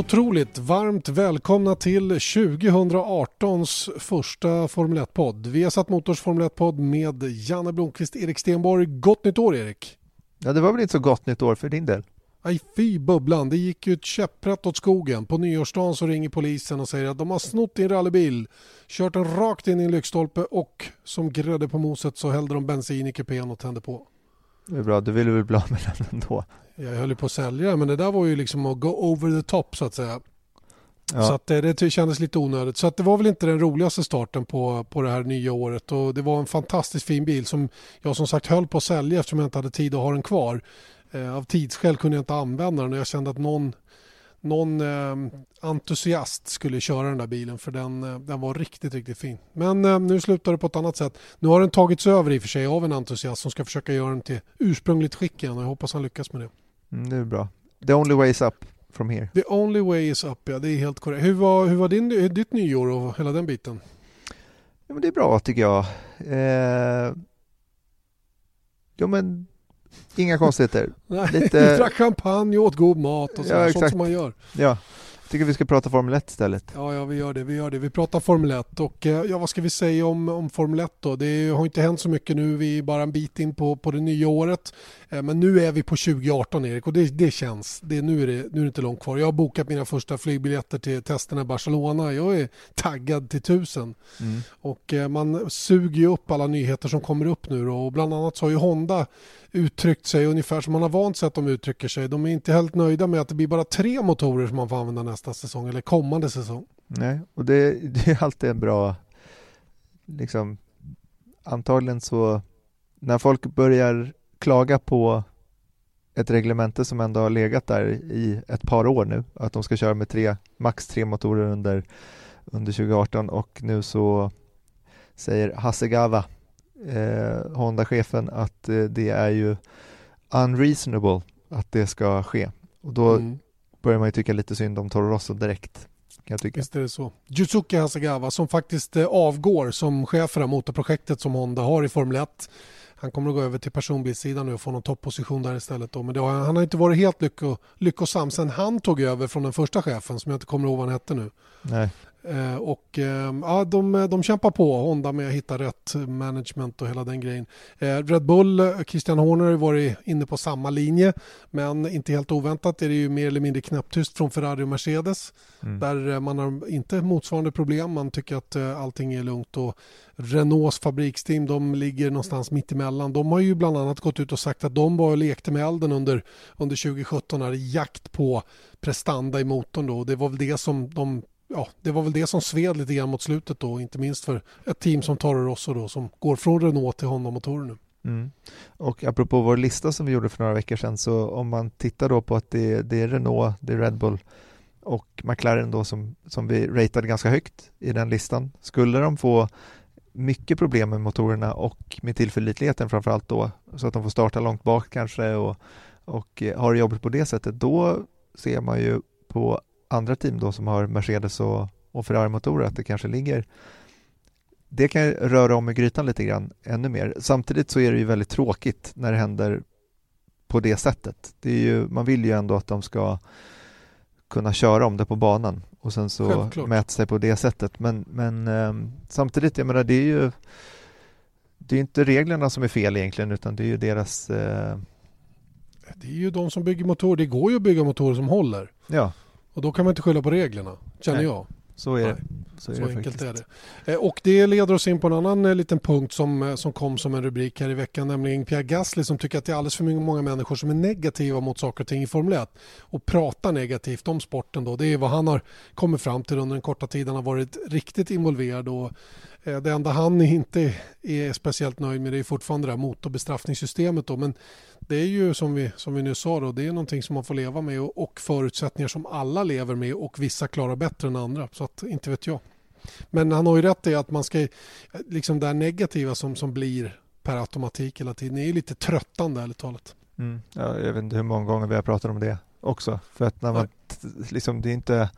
Otroligt varmt välkomna till 2018s första Formel 1-podd. Vi har satt Motors Formel 1-podd med Janne Blomqvist, Erik Stenborg. Gott nytt år Erik! Ja, det var väl inte så gott nytt år för din del? Aj fy bubblan, det gick ju ett käpprätt åt skogen. På nyårsdagen så ringer polisen och säger att de har snott din rallybil, kört den rakt in i en lyktstolpe och som grädde på moset så hällde de bensin i kupén och tände på. Det är bra, du ville väl bli av med den ändå? Jag höll ju på att sälja men det där var ju liksom att go over the top så att säga. Ja. Så att det, det kändes lite onödigt. Så att det var väl inte den roligaste starten på, på det här nya året. Och det var en fantastiskt fin bil som jag som sagt höll på att sälja eftersom jag inte hade tid att ha den kvar. Eh, av tidsskäl kunde jag inte använda den och jag kände att någon, någon eh, entusiast skulle köra den där bilen för den, eh, den var riktigt, riktigt fin. Men eh, nu slutar det på ett annat sätt. Nu har den tagits över i och för sig av en entusiast som ska försöka göra den till ursprungligt skick igen och jag hoppas han lyckas med det. Mm, det är bra. The only way is up from here. The only way is up, ja det är helt korrekt. Hur var, hur var din, ditt nyår och hela den biten? Ja, men det är bra tycker jag. Eh... Jo men inga konstigheter. Nej, Lite... drack champagne och åt god mat och så, ja, sånt som man gör. Ja, tycker vi ska prata Formel 1 istället. Ja, ja, vi gör det. Vi gör det. Vi pratar Formel 1 och eh, ja, vad ska vi säga om, om Formel 1 då? Det har inte hänt så mycket nu. Vi är bara en bit in på, på det nya året. Eh, men nu är vi på 2018 Erik och det, det känns. Det, nu, är det, nu är det inte långt kvar. Jag har bokat mina första flygbiljetter till testerna i Barcelona. Jag är taggad till tusen. Mm. Och eh, man suger ju upp alla nyheter som kommer upp nu då. och bland annat så har ju Honda uttryckt sig ungefär som man har vant sig att de uttrycker sig. De är inte helt nöjda med att det blir bara tre motorer som man får använda nästa säsong eller kommande säsong. Nej, och det, det är alltid en bra, liksom, antagligen så, när folk börjar klaga på ett reglemente som ändå har legat där i ett par år nu, att de ska köra med tre, max tre motorer under, under 2018 och nu så säger Hasegawa eh, Honda-chefen att eh, det är ju unreasonable att det ska ske. Och då mm. börjar man ju tycka lite synd om Toro Rosso direkt. Kan jag tycka. Visst är det så. Yuzuki Hasegawa som faktiskt eh, avgår som chef för det här motorprojektet som Honda har i Formel 1. Han kommer att gå över till personbilssidan nu och få någon topposition där istället. Då. Men har, han har inte varit helt lycko, lyckosam sen han tog över från den första chefen som jag inte kommer ihåg vad han hette nu. Nej. Eh, och eh, ja, de, de kämpar på, Honda, med att hitta rätt management och hela den grejen. Eh, Red Bull, Christian Horner har varit inne på samma linje men inte helt oväntat är det ju mer eller mindre knäpptyst från Ferrari och Mercedes mm. där man har inte motsvarande problem. Man tycker att allting är lugnt och Renaults fabriksteam de ligger någonstans mitt emellan. De har ju bland annat gått ut och sagt att de var och lekte med elden under, under 2017 här i jakt på prestanda i motorn då. Det var väl det som de ja, det var väl det som sved lite grann mot slutet då, inte minst för ett team som Toro Rosso då, som går från Renault till Honda-motorer nu. Mm. Och apropå vår lista som vi gjorde för några veckor sedan, så om man tittar då på att det, det är Renault, det är Red Bull och McLaren då som, som vi ratade ganska högt i den listan. Skulle de få mycket problem med motorerna och med tillförlitligheten framförallt då, så att de får starta långt bak kanske och, och eh, har jobbet på det sättet, då ser man ju på andra team då som har Mercedes och, och Ferrari-motorer att det kanske ligger det kan röra om i grytan lite grann ännu mer. Samtidigt så är det ju väldigt tråkigt när det händer på det sättet. Det är ju, man vill ju ändå att de ska kunna köra om det på banan och sen så Självklart. mäta sig på det sättet. Men, men eh, samtidigt, jag menar det är ju det är inte reglerna som är fel egentligen utan det är ju deras eh... Det är ju de som bygger motorer. Det går ju att bygga motorer som håller. Ja. Och då kan man inte skylla på reglerna, känner Nej. jag. Så är det. Så, är så det enkelt faktiskt. är det. Eh, och det leder oss in på en annan eh, liten punkt som, eh, som kom som en rubrik här i veckan, nämligen Pierre Gasly som tycker att det är alldeles för många människor som är negativa mot saker och ting i Formel 1 och pratar negativt om sporten. Då. Det är vad han har kommit fram till under den korta tiden han har varit riktigt involverad och det enda han inte är speciellt nöjd med det är fortfarande det här motorbestraffningssystemet. Då. Men det är ju som vi, som vi nu sa, då, det är någonting som man får leva med och, och förutsättningar som alla lever med och vissa klarar bättre än andra. Så att, inte vet jag. Men han har ju rätt i att man ska, liksom det här negativa som, som blir per automatik hela tiden är ju lite tröttande ärligt talat. Mm. Ja, jag vet inte hur många gånger vi har pratat om det också. För att när man, liksom, det är inte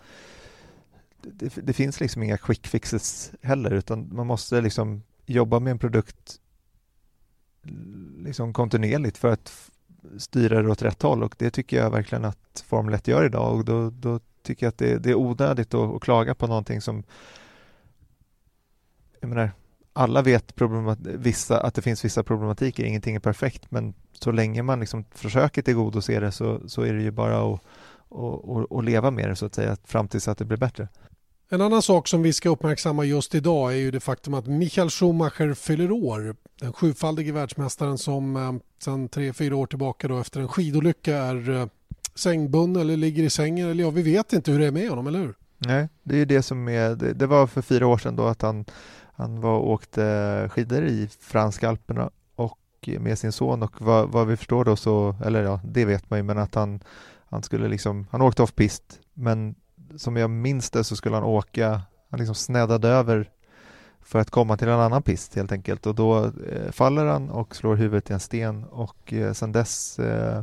det, det, finns liksom inga quick fixes heller utan man måste liksom jobba med en produkt liksom kontinuerligt för att styra det åt rätt håll. Och det tycker jag verkligen att Formel 1 gör idag. Och då, då tycker jag att det, det är onödigt att, att, klaga på någonting som jag menar, alla vet vissa, att det finns vissa problematiker, ingenting är perfekt. Men så länge man liksom försöker tillgodose det så, så är det ju bara att, och, och, och, leva med det så att säga fram tills att det blir bättre. En annan sak som vi ska uppmärksamma just idag är ju det faktum att Michael Schumacher fyller år. Den sjufaldige världsmästaren som eh, sedan tre, fyra år tillbaka då efter en skidolycka är eh, sängbunden eller ligger i sängen. Eller ja, vi vet inte hur det är med honom, eller hur? Nej, det är det som är, det, det var för fyra år sedan då att han, han var och åkte skidor i franska alperna och eh, med sin son och vad, vad vi förstår då så, eller ja, det vet man ju, men att han, han skulle liksom, han åkte off-pist men som jag minns det så skulle han åka, han liksom snäddade över för att komma till en annan pist helt enkelt och då eh, faller han och slår huvudet i en sten och eh, sen dess eh,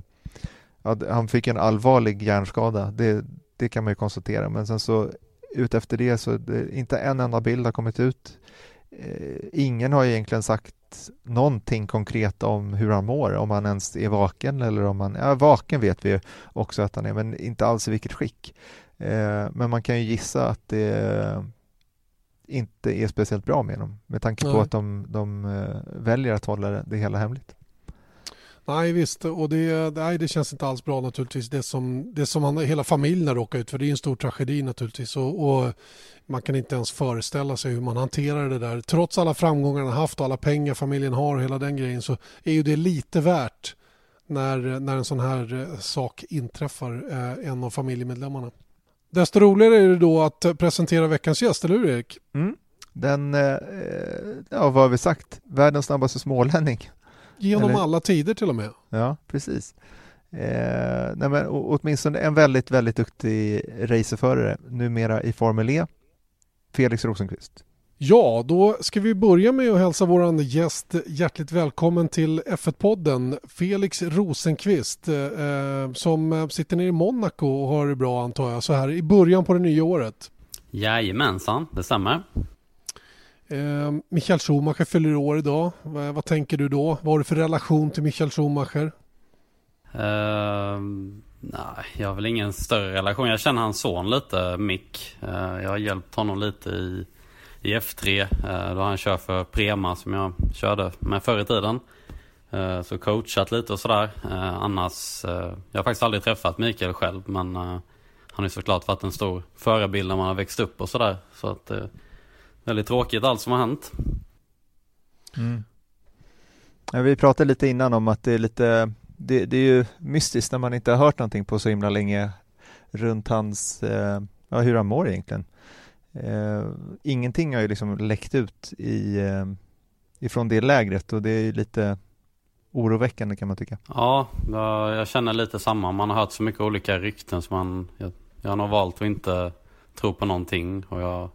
ja, han fick en allvarlig hjärnskada, det, det kan man ju konstatera men sen så utefter det så det, inte en enda bild har kommit ut. Eh, ingen har egentligen sagt någonting konkret om hur han mår, om han ens är vaken eller om han, ja vaken vet vi också att han är, men inte alls i vilket skick. Eh, men man kan ju gissa att det inte är speciellt bra med dem med tanke på Nej. att de, de eh, väljer att hålla det, det hela hemligt. Nej visst, och det, nej, det känns inte alls bra naturligtvis. Det som, det som han, hela familjen råkar ut för, det är en stor tragedi naturligtvis. Och, och, man kan inte ens föreställa sig hur man hanterar det där. Trots alla framgångar han haft och alla pengar familjen har och hela den grejen så är ju det lite värt när, när en sån här eh, sak inträffar eh, en av familjemedlemmarna. Desto roligare är det då att presentera veckans gäst, eller hur Erik? Mm. Den, eh, ja vad har vi sagt, världens snabbaste smålänning. Genom eller? alla tider till och med. Ja, precis. Eh, nej men, åtminstone en väldigt, väldigt duktig racerförare, numera i Formel E, Felix Rosenqvist. Ja, då ska vi börja med att hälsa vår gäst hjärtligt välkommen till F1-podden. Felix Rosenqvist eh, som sitter nere i Monaco och har det bra antar jag så här i början på det nya året. Jajamensan, det stämmer. Eh, Michael Schumacher fyller år idag. vad, vad tänker du då? Vad har du för relation till Michael Schumacher? Uh, nej, jag har väl ingen större relation. Jag känner hans son lite, Mick. Uh, jag har hjälpt honom lite i i F3 eh, då han kör för Prema som jag körde med förr i tiden. Eh, så coachat lite och sådär. Eh, annars, jag har faktiskt aldrig träffat Mikael själv men han har såklart varit en stor förebild när man har växt upp och sådär. Så att det är väldigt tråkigt allt som har hänt. Mm. Ja, vi pratade lite innan om att det är lite, det, det, är ju mystiskt när man inte har hört någonting på så himla länge runt hans, ja hur han mår egentligen. Eh, ingenting har ju liksom läckt ut i, eh, ifrån det lägret och det är lite oroväckande kan man tycka. Ja, jag känner lite samma. Man har hört så mycket olika rykten så man, jag, jag har nog valt att inte tro på någonting och jag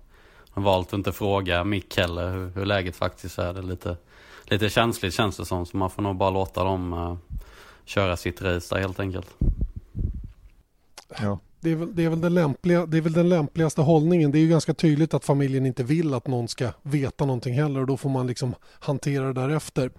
har valt att inte fråga Mick heller hur, hur läget faktiskt är. Det är lite, lite känsligt känns det som så man får nog bara låta dem uh, köra sitt race där helt enkelt. Ja det är, väl, det, är väl den lämpliga, det är väl den lämpligaste hållningen. Det är ju ganska tydligt att familjen inte vill att någon ska veta någonting heller och då får man liksom hantera det därefter.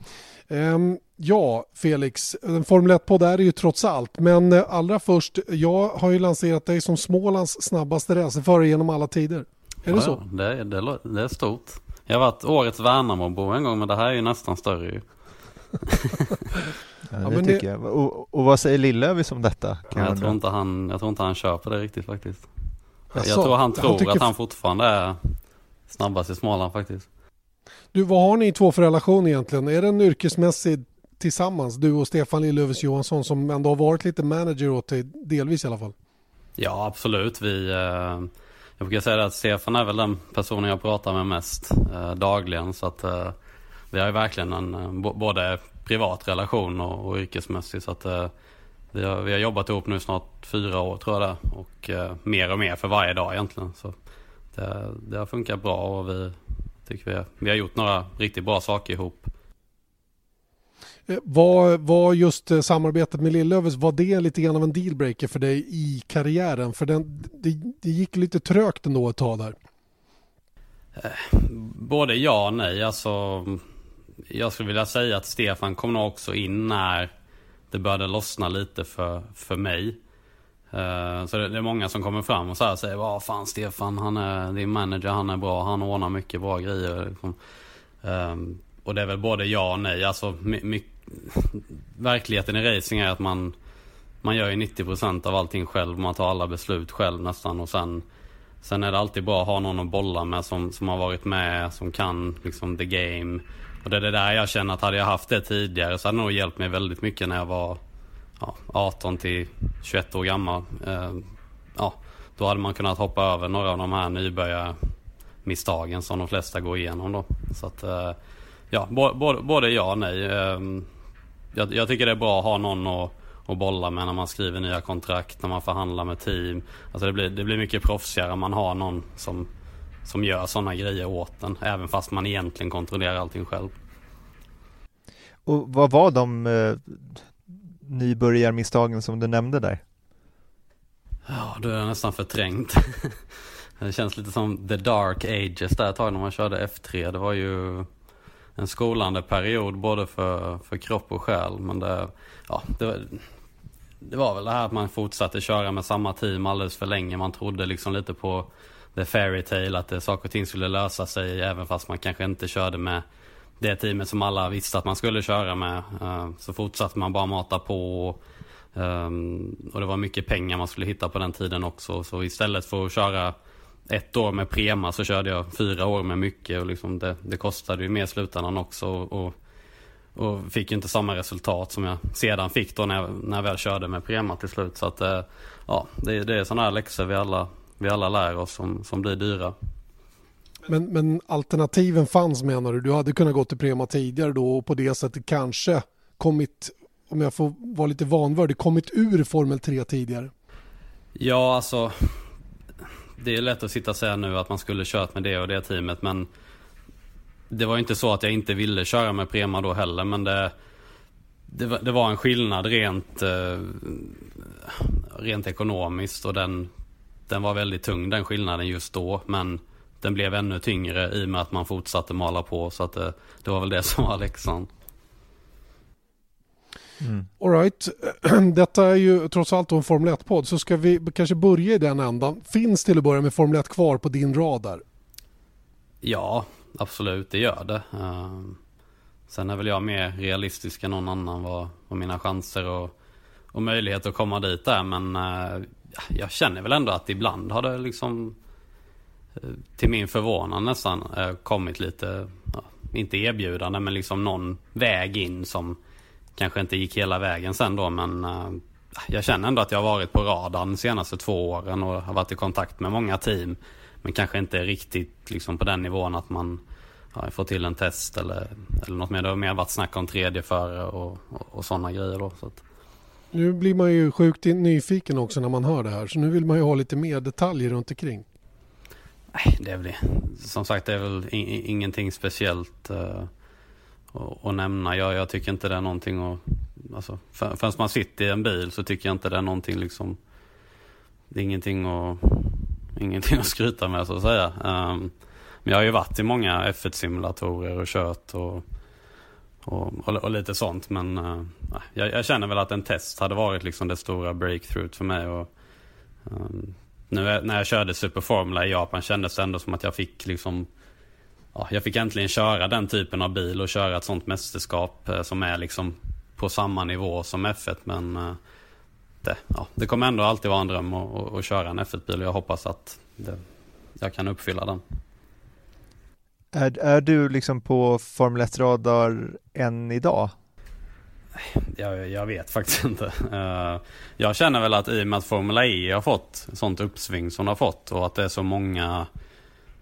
Um, ja, Felix, en Formel 1-podd är det ju trots allt. Men uh, allra först, jag har ju lanserat dig som Smålands snabbaste racerförare genom alla tider. Är ja, det så? Det, det, det är stort. Jag har varit årets Värnamobo en gång, men det här är ju nästan större ju. Ja, det tycker det... jag. Och, och, vad säger Lillövis om detta? jag, jag tror inte han, jag tror inte han på det riktigt faktiskt. Alltså, jag tror han tror han tycker... att han fortfarande är snabbast i Småland faktiskt. Du, vad har ni två för relation egentligen? Är den yrkesmässig tillsammans, du och Stefan Lillövis Johansson som ändå har varit lite manager åt dig, delvis i alla fall? Ja, absolut. Vi, eh, jag brukar säga att Stefan är väl den personen jag pratar med mest eh, dagligen. Så att eh, vi har ju verkligen en eh, både privat relation och, och yrkesmässig. Så att eh, vi, har, vi har jobbat ihop nu snart fyra år tror jag det. Och eh, mer och mer för varje dag egentligen. Så det, det har funkat bra och vi tycker vi, vi har gjort några riktigt bra saker ihop. Eh, var, var just eh, samarbetet med Lillövers, var det lite grann av en dealbreaker för dig i karriären? För den, det, det gick lite trögt ändå ett tag där. Eh, både ja och nej. Alltså, jag skulle vilja säga att Stefan kom nog också in när det började lossna lite för, för mig. Eh, så det, är många som kommer fram och så här säger Vad fan Stefan, han är din manager, han är bra, han ordnar mycket bra grejer. Liksom. Ehm, och det är väl både ja och nej. Alltså, mycket verkligheten i racing är att man, man gör ju 90% av allting själv. Man tar alla beslut själv nästan och sen Sen är det alltid bra att ha någon att bolla med som, som har varit med, som kan liksom the game. Och det är det där jag känner att hade jag haft det tidigare så hade det nog hjälpt mig väldigt mycket när jag var ja, 18 till 21 år gammal. Eh, ja, då hade man kunnat hoppa över några av de här nybörjarmisstagen som de flesta går igenom då. Så att, eh, ja, både, både ja och nej. Eh, jag, jag, tycker det är bra att ha någon att, att bolla med när man skriver nya kontrakt, när man förhandlar med team. Alltså det blir, det blir mycket proffsigare om man har någon som, som gör sådana grejer åt en. Även fast man egentligen kontrollerar allting själv. Och vad var de eh, nybörjarmisstagen som du nämnde där? Ja, då är nästan förträngt. det känns lite som the dark ages där ett tag när man körde F3. Det var ju en skolande period både för, för kropp och själ. Men det, ja, det, det var väl det här att man fortsatte köra med samma team alldeles för länge. Man trodde liksom lite på the fairy tale att eh, saker och ting skulle lösa sig även fast man kanske inte körde med det teamet som alla visste att man skulle köra med. Eh, så fortsatte man bara mata på. Ehm, och, det var mycket pengar man skulle hitta på den tiden också. Så istället för att köra ett år med Prema så körde jag fyra år med mycket och liksom det, det kostade ju mer i slutändan också. Och, och fick ju inte samma resultat som jag sedan fick då när jag, när jag väl körde med Prema till slut. Så att eh, ja, det, det är sådana här läxor vi alla, vi alla lär oss som, som blir dyra. Men, men alternativen fanns menar du? Du hade kunnat gå till Prema tidigare då och på det sättet kanske kommit, om jag får vara lite vanvördig, kommit ur Formel 3 tidigare? Ja, alltså det är lätt att sitta och säga nu att man skulle kört med det och det teamet men det var inte så att jag inte ville köra med Prema då heller men det, det, var, det var en skillnad rent, eh, rent ekonomiskt och den, den var väldigt tung den skillnaden just då men den blev ännu tyngre i och med att man fortsatte mala på så att det, det var väl det som var läxan. Mm. All right. Detta är ju trots allt en Formel 1-podd så ska vi kanske börja i den ändan. Finns till att börja med Formel 1 kvar på din radar? Ja, absolut det gör det. Uh, sen är väl jag mer realistisk än någon annan vad, vad mina chanser och, och möjlighet att komma dit är. Men uh, jag känner väl ändå att ibland har det liksom eh, till min förvånan nästan eh, kommit lite, inte erbjudande men liksom någon väg in som kanske inte gick hela vägen sen då men eh, jag känner ändå att jag har varit på radarn de senaste två åren och har varit i kontakt med många team. Men kanske inte riktigt liksom på den nivån att man ja, får till en test eller, eller något mer. Det har mer varit snack om tredje före och, och, och sådana grejer då. Så att... Nu blir man ju sjukt nyfiken också när man hör det här så nu vill man ju ha lite mer detaljer runt omkring. Nej, det är väl Som sagt det är väl ingenting speciellt. Uh, att nämna. Jag, jag tycker inte det är någonting att... Alltså, för, förrän man sitter i en bil så tycker jag inte det är någonting liksom... Det är ingenting att, ingenting att skryta med så att säga. Um, men jag har ju varit i många F1-simulatorer och kört och, och, och, och lite sånt. Men uh, jag, jag, känner väl att en test hade varit liksom det stora breakthroughet för mig. Och, um, nu när jag körde Super Formula i Japan kändes det ändå som att jag fick liksom ja, jag fick äntligen köra den typen av bil och köra ett sånt mästerskap eh, som är liksom på samma nivå som F1. Men eh, det, ja, det kommer ändå alltid vara en dröm att, att köra en F1-bil och jag hoppas att det, jag kan uppfylla den. Är, är du liksom på Formel 1-radar än idag? Jag, jag, vet faktiskt inte. Eh, jag känner väl att i och med att Formula E har fått sånt uppsving som det har fått och att det är så många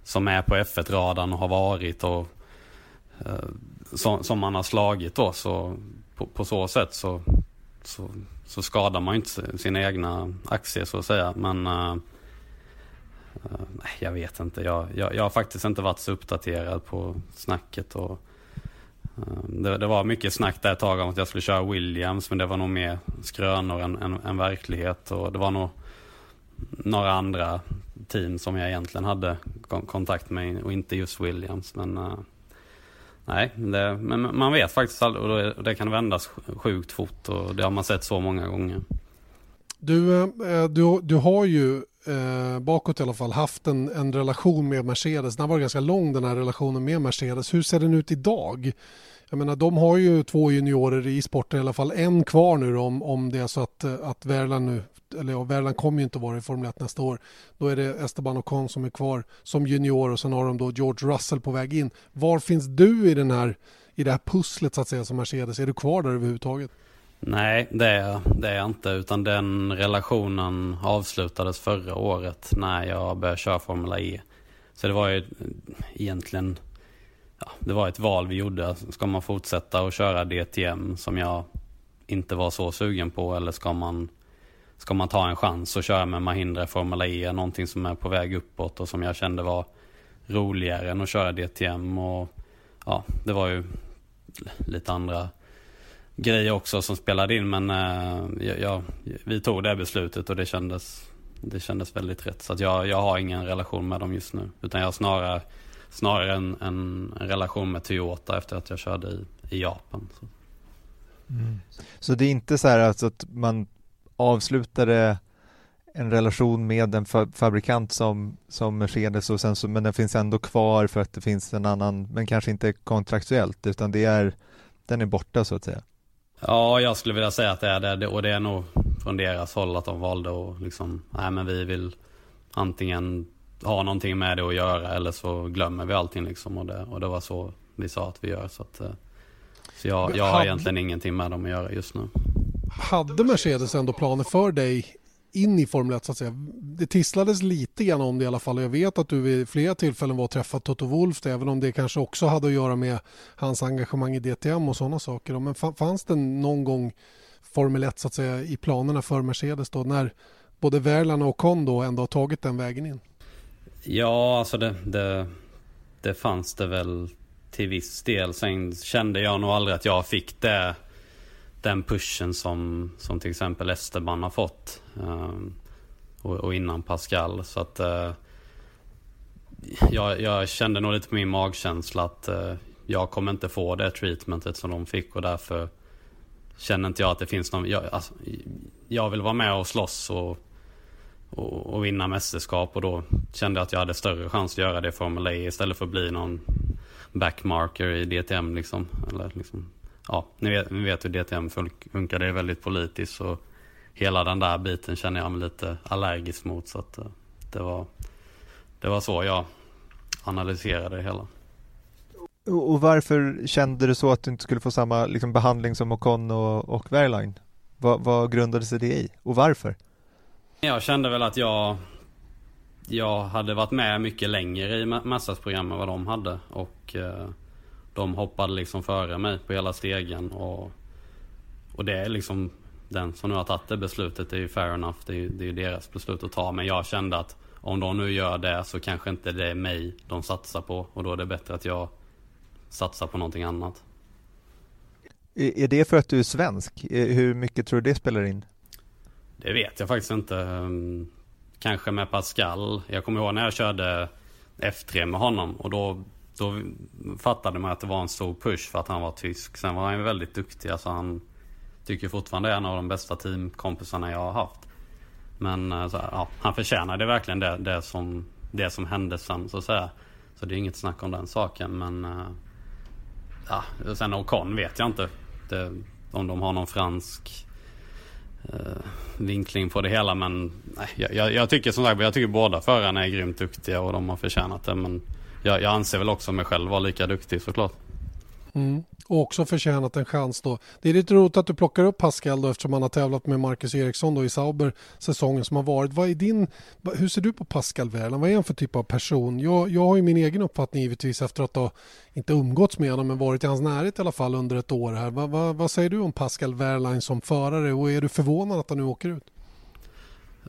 som är på F1-radarn och har varit och eh, som, som, man har slagit då så på, på så sätt så, så, så, skadar man ju inte sina egna aktier så att säga. Men eh, Eh, nej, jag vet inte. Jag, jag, jag har faktiskt inte varit så uppdaterad på snacket och eh, det, det, var mycket snack där ett tag om att jag skulle köra Williams men det var nog mer skrönor än, än, än, verklighet och det var nog några andra team som jag egentligen hade kontakt med och inte just Williams. Men eh, nej, det, men man vet faktiskt aldrig och det, kan vändas sjukt fort och det har man sett så många gånger. Du, du, du har ju eh, bakåt i alla fall haft en, en relation med Mercedes. Den har varit ganska lång den här relationen med Mercedes. Hur ser den ut idag? Jag menar, de har ju två juniorer i sporten, i alla fall en kvar nu om, om det är så att, att Värland nu, eller ja, Värland kommer ju inte vara i Formel 1 nästa år. Då är det Esteban Ocon som är kvar som junior och sen har de då George Russell på väg in. Var finns du i den här i det här pusslet så att säga som Mercedes? Är du kvar där överhuvudtaget? Nej, det är, det är jag inte. Utan den relationen avslutades förra året när jag började köra Formula E. Så det var ju egentligen ja, det var ett val vi gjorde. Alltså, ska man fortsätta att köra DTM som jag inte var så sugen på eller ska man, ska man ta en chans och köra med Mahindra Formula E, någonting som är på väg uppåt och som jag kände var roligare än att köra DTM och ja, det var ju lite andra grejer också som spelade in men eh, ja, vi tog det beslutet och det kändes, det kändes väldigt rätt. Så att jag, jag har ingen relation med dem just nu utan jag har snarare snarare en, en, relation med Toyota efter att jag körde i, i Japan. Så. Mm. så det är inte så här alltså att man avslutade en relation med en fabrikant som, som Mercedes och sen så, men den finns ändå kvar för att det finns en annan, men kanske inte kontraktuellt utan det är, den är borta så att säga. Ja, jag skulle vilja säga att det är det och det är nog från deras håll att de valde att liksom, nej men vi vill antingen ha någonting med det att göra eller så glömmer vi allting liksom. Och det, och det var så vi sa att vi gör. Så, att, eh, så jag, jag har egentligen ingenting med dem att göra just nu. Hade Mercedes ändå planer för dig in i Formel 1 så att säga? Det tisslades lite grann om det i alla fall. Jag vet att du vid flera tillfällen var och träffade Toto Wolff även om det kanske också hade att göra med hans engagemang i DTM och sådana saker. Men fanns det någon gång Formel 1 så att säga i planerna för Mercedes då när både Verlan och Ocon ändå har tagit den vägen in? Ja, alltså det, det, det fanns det väl till viss del. Sen kände jag nog aldrig att jag fick det, den pushen som, som till exempel Esteban har fått. Ehm, och, och, innan Pascal. Så att eh, jag, jag, kände nog lite på min magkänsla att eh, jag kommer inte få det treatmentet som de fick och därför känner inte jag att det finns någon... Jag, alltså, jag vill vara med och slåss och och, och vinna mästerskap och då kände jag att jag hade större chans att göra det i Formel E istället för att bli någon backmarker i DTM liksom. Eller liksom ja, ni vet, ni vet hur DTM funkar. Det är väldigt politiskt och hela den där biten känner jag mig lite allergisk mot. Så att eh, det var, det var så jag analyserade det hela. Och varför kände du så att du inte skulle få samma liksom, behandling som Ocon och, och Wehrlein? Vad, vad grundade sig det i? Och varför? Jag kände väl att jag Jag hade varit med mycket längre i mästerskapsprogram än vad de hade och eh, De hoppade liksom före mig på hela stegen och Och det är liksom Den som nu har tagit det beslutet det är ju fair enough Det är det är deras beslut att ta men jag kände att Om de nu gör det så kanske inte det är mig de satsar på och då är det bättre att jag Satsar på någonting annat Är det för att du är svensk? Hur mycket tror du det spelar in? Det vet jag faktiskt inte. Ehm, kanske med Pascal. Jag kommer ihåg när jag körde F3 med honom och då, då fattade man att det var en stor push för att han var tysk. Sen var han ju väldigt duktig. Alltså han tycker fortfarande är en av de bästa teamkompisarna jag har haft. Men eh, så här, ja, han förtjänade verkligen det, det, som, det som hände sen så att säga. Så det är inget snack om den saken. Men eh, ja, sen Ocon vet jag inte. Det, om de har någon fransk eh, vinkling på det hela. Men nej, jag, jag, tycker som sagt jag tycker båda förarna är grymt duktiga och de har förtjänat det. Men jag, jag anser väl också mig själv vara lika duktig såklart. Mm. Och också förtjänat en chans då. Det är lite roligt att du plockar upp Pascal då eftersom han har tävlat med Marcus Eriksson då i Sauber säsongen som har varit. Vad är din, hur ser du på Pascal Wehrlein? Vad är han för typ av person? Jag, jag har ju min egen uppfattning givetvis efter att ha inte umgåtts med honom men varit i hans närhet i alla fall under ett år här. Va, va, vad säger du om Pascal Wehrlein som förare och är du förvånad att han nu åker ut?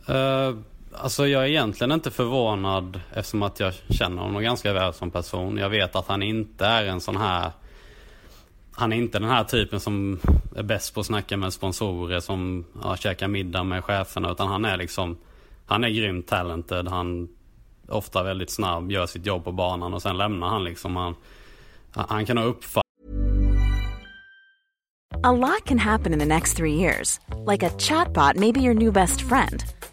Uh, alltså jag är egentligen inte förvånad eftersom att jag känner honom ganska väl som person. Jag vet att han inte är en sån här han är inte den här typen som är bäst på att snacka med sponsorer som ja, käkar middag med cheferna. Utan han är liksom, han är grymt talented. Han är ofta väldigt snabb, gör sitt jobb på banan och sen lämnar han liksom. Han, han kan ha uppfattning. A lot can happen in the next three years. Like a chatbot maybe your new best friend.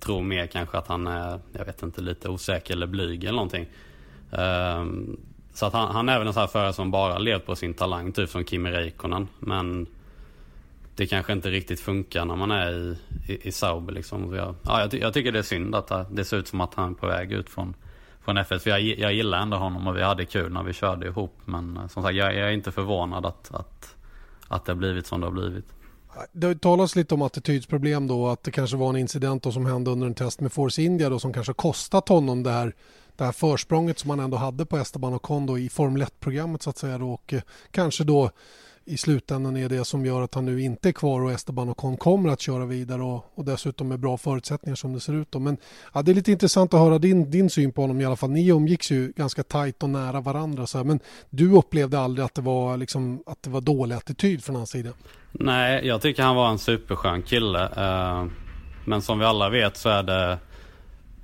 tror mer kanske att han är, jag vet inte, lite osäker eller blyg eller någonting. Um, Så att han, han är väl en sån här förare som bara levt på sin talang, typ som Kimi Räikkönen. Men det kanske inte riktigt funkar när man är i, i, i Sauber liksom. Jag, ja, jag, jag, tycker det är synd att det ser ut som att han är på väg ut från, från F1. För jag, jag gillar ändå honom och vi hade kul när vi körde ihop. Men eh, som sagt, jag, jag är inte förvånad att, att, att det har blivit som det har blivit. Det talas lite om attitydsproblem då, att det kanske var en incident då som hände under en test med Force India då som kanske kostat honom det här det här försprånget som han ändå hade på Esteban och Kondo i Formel 1-programmet så att säga då, och eh, kanske då i slutändan är det som gör att han nu inte är kvar och Esteban och Con kommer att köra vidare och, och dessutom med bra förutsättningar som det ser ut. Då. Men ja, det är lite intressant att höra din, din syn på honom i alla fall. Ni umgicks ju ganska tajt och nära varandra. Så här. Men du upplevde aldrig att det, var, liksom, att det var dålig attityd från hans sida? Nej, jag tycker han var en superskön kille. Eh, men som vi alla vet så är det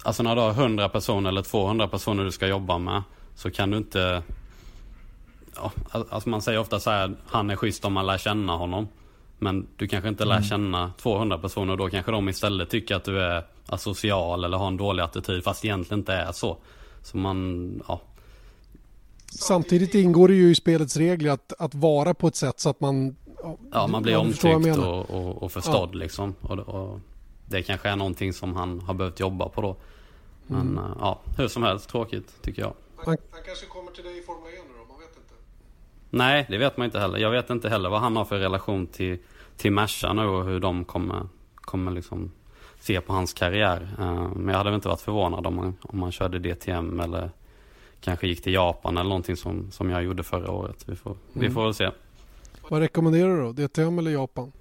Alltså när du har 100 personer eller 200 personer du ska jobba med så kan du inte... Ja, alltså man säger ofta så här, han är schysst om man lär känna honom. Men du kanske inte lär mm. känna 200 personer och då kanske de istället tycker att du är asocial eller har en dålig attityd fast det egentligen inte är så. Så man, ja. Samtidigt ingår det ju i spelets regler att, att vara på ett sätt så att man... Ja, man blir omtyckt och, och, och förstådd ja. liksom. Och, och, det kanske är någonting som han har behövt jobba på då. Men mm. Eh, ja, hur som helst tråkigt tycker jag. Han, han kanske kommer till dig i Formel 1 nu då, man vet inte. Nej, det vet man inte heller. Jag vet inte heller vad han har för relation till, till Merca nu och hur de kommer, kommer liksom se på hans karriär. Eh, men jag hade väl inte varit förvånad om man, om man körde DTM eller kanske gick till Japan eller någonting som, som jag gjorde förra året. Vi får, mm. vi får väl se. Vad rekommenderar du då? DTM eller Japan?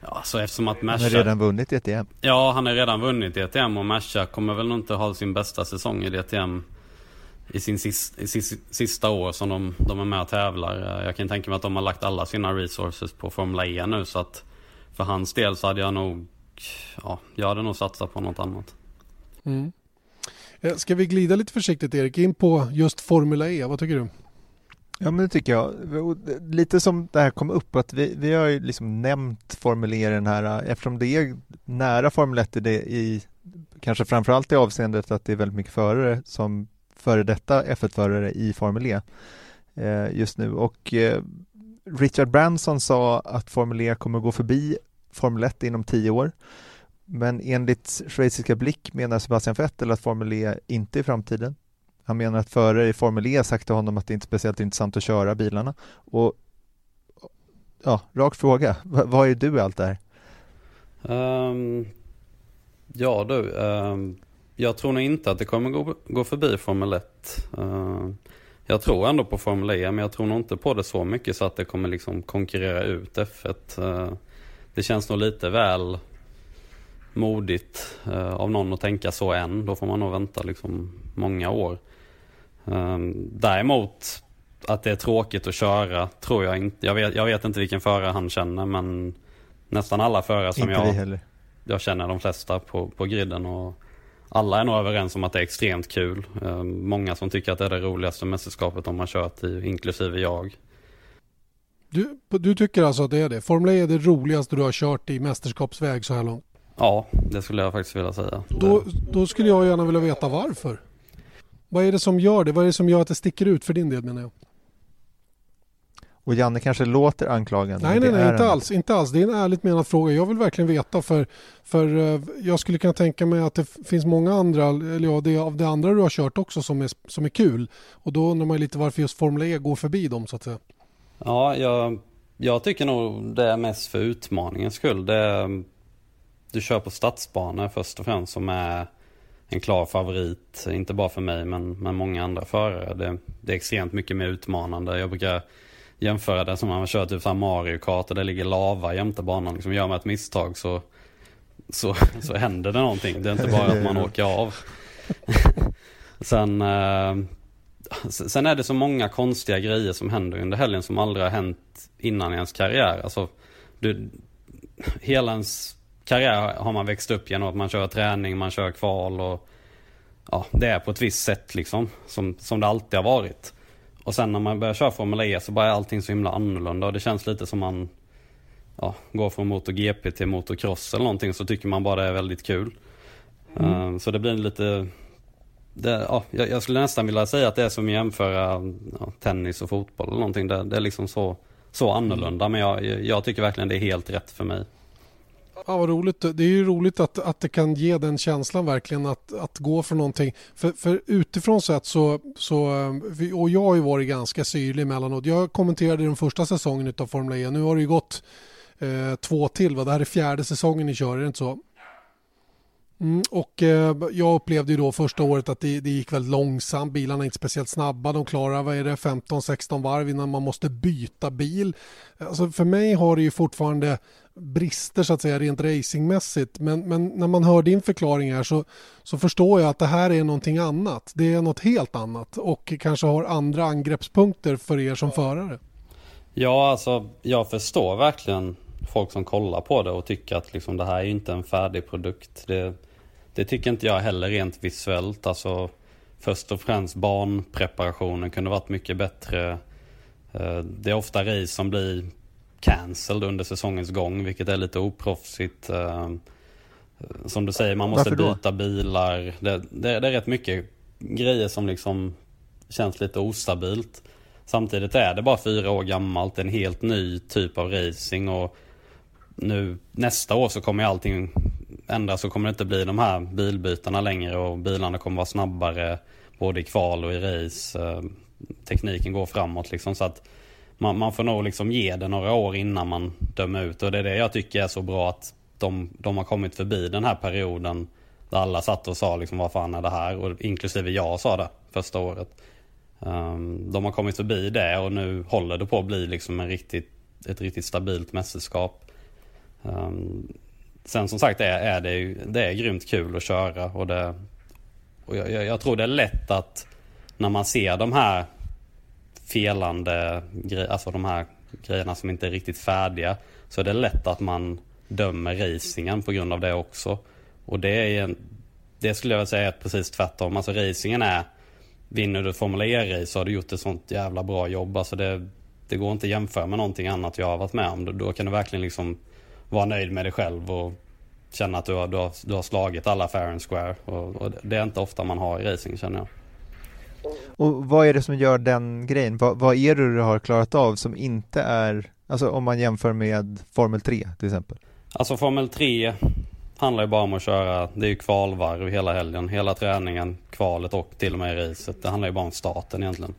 Ja, så eftersom att Merca... Han har redan vunnit DTM. Ja, han har redan vunnit DTM och Merca kommer väl inte ha sin bästa säsong i DTM i sin sista, i sin sista år som de, de är med och tävlar. Jag kan tänka mig att de har lagt alla sina resources på Formula E nu så att för hans del så hade jag nog, ja, jag hade nog satsat på något annat. Mm. Eh, ska vi glida lite försiktigt Erik in på just Formula E, vad tycker du? Ja men det tycker jag. Lite som det här kom upp att vi, vi har ju liksom nämnt Formel E den här eftersom det är nära Formel 1 i, det, i kanske framförallt i avseendet att det är väldigt mycket förare som före detta F1-förare i Formel E eh, just nu och eh, Richard Branson sa att Formel E kommer gå förbi Formel 1 inom tio år. Men enligt schweiziska Blick menar Sebastian Vettel att Formel E inte är framtiden. Han menar att förare i Formel E sagt till honom att det inte är speciellt intressant att köra bilarna. Och ja, rak fråga, v vad är du i allt det här? Um, ja du, um, jag tror nog inte att det kommer gå, gå förbi Formel 1. Uh, ehm, jag tror ändå på Formel E, men jag tror nog inte på det så mycket så att det kommer liksom konkurrera ut F1. Uh, det känns nog lite väl modigt uh, av någon att tänka så än. Då får man nog vänta liksom många år. Däremot att det är tråkigt att köra tror jag inte. Jag vet, jag vet inte vilken förare han känner men nästan alla förare som jag, jag känner de flesta på, på griden och alla är nog överens om att det är extremt kul. Um, många som tycker att det är det roligaste mästerskapet de har kört i, inklusive jag. Du, du tycker alltså att det är det? Formel E är det roligaste du har kört i mästerskapsväg så här långt? Ja, det skulle jag faktiskt vilja säga. Då, då skulle jag gärna vilja veta varför. Vad är det som gör det? Vad är det som gör att det sticker ut för din del menar jag? Och Janne kanske låter anklagande. Nej, nej, nej, inte en... alls, inte alls. Det är en ärligt menad fråga. Jag vill verkligen veta för, för eh, jag skulle kunna tänka mig att det finns många andra, eller ja, det av det andra du har kört också som är, som är kul. Och då undrar man lite varför just Formel E går förbi dem så att säga. Ja, jag, jag tycker nog det är mest för utmaningens skull. Det du kör på stadsbanor först och främst som är en klar favorit. Inte bara för mig men, men många andra förare. Det, det är extremt mycket mer utmanande. Jag brukar jämföra det som man kör typ Mario Kart och det ligger lava jämte banan. Liksom gör man ett misstag så, så, så händer det någonting. Det är inte bara att man åker av. sen, eh, sen är det så många konstiga grejer som händer under helgen som aldrig har hänt innan i ens karriär. Alltså, du, hela ens karriär har man växt upp genom att man kör träning, man kör kval och ja, det är på ett visst sätt liksom. Som, som det alltid har varit. Och sen när man börjar köra Formel E så bara är allting så himla annorlunda och det känns lite som man ja, går från MotoGP till motocross eller någonting så tycker man bara det är väldigt kul. Mm. Uh, så det blir lite det, ja, jag, skulle nästan vilja säga att det är som att jämföra ja, tennis och fotboll eller någonting. Det, det är liksom så, så annorlunda men jag, jag tycker verkligen det är helt rätt för mig. Ja, vad roligt. Det är ju roligt att, att det kan ge den känslan verkligen att, att gå för någonting. För, för utifrån sett så, så, eh, och jag har ju varit ganska syrlig emellanåt. Jag kommenterade den första säsongen av Formel E. Nu har det ju gått eh, två till. Va? Det här är fjärde säsongen ni kör, är det inte så? Mm, och eh, jag upplevde ju då första året att det, det, gick väldigt långsamt. Bilarna är inte speciellt snabba. De klarar vad är det, 15-16 varv innan man måste byta bil. Alltså för mig har det ju fortfarande brister så att säga rent racingmässigt. Men, men när man hör din förklaring här så, så förstår jag att det här är någonting annat. Det är något helt annat och kanske har andra angreppspunkter för er som förare. Ja, alltså jag förstår verkligen folk som kollar på det och tycker att liksom, det här är inte en färdig produkt. Det, det tycker inte jag heller rent visuellt. Alltså, först och främst banpreparationen kunde varit mycket bättre. Eh, det är ofta race som blir cancelled under säsongens gång, vilket är lite oproffsigt. Eh, som du säger, man måste byta bilar. Det, det, det, är rätt mycket grejer som liksom känns lite ostabilt. Samtidigt är det bara fyra år gammalt, en helt ny typ av racing och nu nästa år så kommer allting ändras så kommer det inte bli de här bilbytarna längre och bilarna kommer vara snabbare både i kval och i race. Eh, tekniken går framåt liksom så att man, man får nog liksom ge det några år innan man dömer ut och det är det jag tycker är så bra att de, de har kommit förbi den här perioden där alla satt och sa liksom vad fan är det här och inklusive jag sa det första året. Ehm, de har kommit förbi det och nu håller det på att bli liksom en riktigt, ett riktigt stabilt mästerskap. Um, sen som sagt är, är det, ju, det är grymt kul att köra och, det, och jag, jag, tror det är lätt att när man ser de här felande grejerna, alltså de här grejerna som inte är riktigt färdiga, så är det lätt att man dömer racingen på grund av det också. Och det är en, det skulle jag säga är precis tvärtom. Alltså racingen är, vinner du Formel E-race så har du gjort ett sånt jävla bra jobb. Alltså det, det går inte att jämföra med någonting annat jag har varit med om. Då, då kan du verkligen liksom vara nöjd med dig själv och känna att du har, du har, du har slagit alla fair and square. Och, och, det är inte ofta man har i racing känner jag. Och vad är det som gör den grejen? Vad, vad är det du har klarat av som inte är, alltså om man jämför med Formel 3 till exempel? Alltså Formel 3 handlar ju bara om att köra, det är ju kvalvarv hela helgen. Hela träningen, kvalet och till och med racet. Det handlar ju bara om starten egentligen.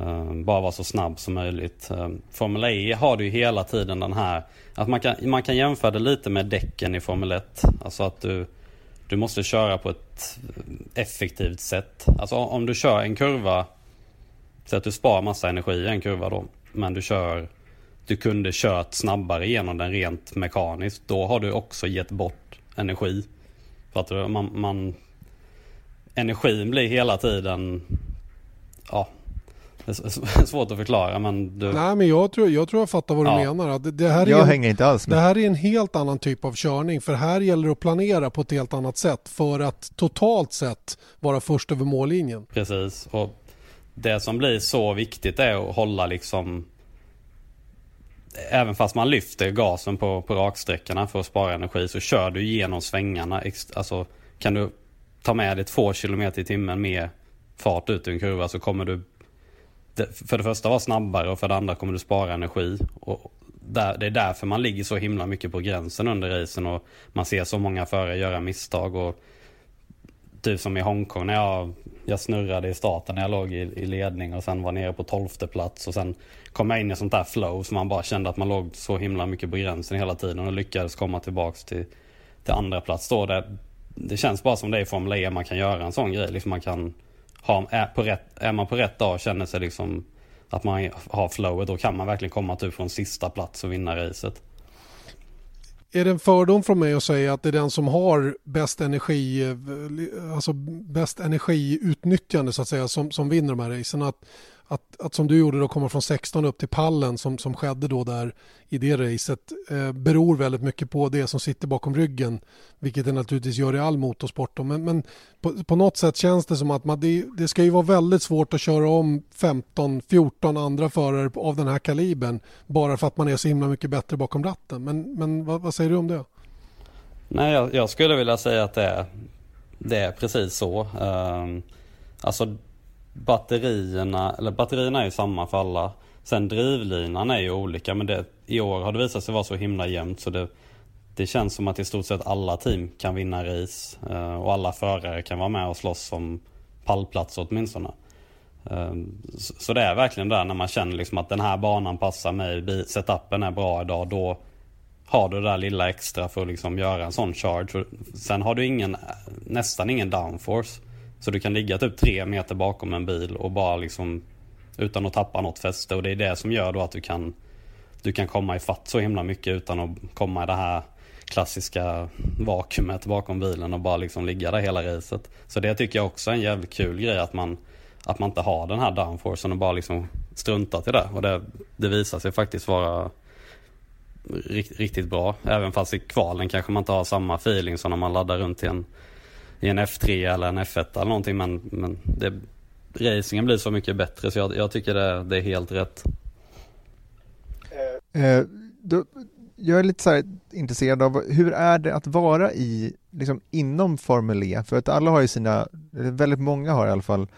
Uh, bara vara så snabb som möjligt. Uh, Formel E har du ju hela tiden den här, att man kan, man kan jämföra det lite med däcken i Formel 1. Alltså att du, du måste köra på ett effektivt sätt. Alltså om du kör en kurva, så att du sparar massa energi i en kurva då. Men du kör du kunde kört snabbare igenom den rent mekaniskt. Då har du också gett bort energi. För att man, man energin blir hela tiden ja, svårt att förklara men du... Nej men jag tror jag, tror jag fattar vad du ja. menar. Det, det här jag en, hänger inte alls med. Det här är en helt annan typ av körning för här gäller det att planera på ett helt annat sätt för att totalt sett vara först över mållinjen. Precis och det som blir så viktigt är att hålla liksom även fast man lyfter gasen på, på raksträckorna för att spara energi så kör du igenom svängarna. Alltså kan du ta med dig två kilometer i timmen mer fart ut ur en kurva så kommer du för det första vara snabbare och för det andra kommer du spara energi. Och där, det är därför man ligger så himla mycket på gränsen under racen och man ser så många förare göra misstag. Och typ som i Hongkong när jag, jag snurrade i starten när jag låg i, i ledning och sen var nere på tolfte plats och sen kom jag in i sånt där flow så man bara kände att man låg så himla mycket på gränsen hela tiden och lyckades komma tillbaks till, till andra plats då. Det, det känns bara som det är i Formel E man kan göra en sån grej. Liksom man kan har, är, på rätt, är man på rätt dag och känner sig liksom att man har flowet då kan man verkligen komma typ från sista plats och vinna racet. Är det en fördom från mig att säga att det är den som har bäst energi, eh, alltså bäst energiutnyttjande så att säga som, som vinner de här racen? Att, att, att som du gjorde då komma från 16 upp till pallen som, som skedde då där i det racet eh, beror väldigt mycket på det som sitter bakom ryggen. Vilket det naturligtvis gör i all motorsport. Då. Men, men på, på, något sätt känns det som att man, det, det ska ju vara väldigt svårt att köra om 15-14 andra förare av den här kalibern bara för att man är så himla mycket bättre bakom ratten. Men, men vad, vad säger du om det? Nej, jag, jag, skulle vilja säga att det är, det är precis så. Um, alltså batterierna, eller batterierna är ju samma för alla. Sen drivlinan är ju olika men det, i år har det visat sig vara så himla jämnt så det, det känns som att i stort sett alla team kan vinna race eh, och alla förare kan vara med och slåss om pallplats åtminstone. Ehm, så det är verkligen där när man känner liksom att den här banan passar mig, setupen är bra idag, då har du det där lilla extra för att liksom göra en sån charge. Sen har du ingen, nästan ingen downforce. Så du kan ligga typ tre meter bakom en bil och bara liksom utan att tappa något fäste och det är det som gör då att du kan du kan komma i fatt så himla mycket utan att komma i det här klassiska vakuumet bakom bilen och bara liksom ligga där hela racet. Så det tycker jag också är en jävligt kul grej att man att man inte har den här downforcen och bara liksom struntat i det. Och det, det visar sig faktiskt vara riktigt bra. Även fast i kvalen kanske man inte har samma feeling som när man laddar runt i en i en F3 eller en F1 eller någonting men, men det, racingen blir så mycket bättre så jag, jag tycker det, det, är helt rätt. Eh, eh då, jag är lite så intresserad av hur är det att vara i, liksom inom Formel E? För att alla har ju sina, väldigt många har i alla fall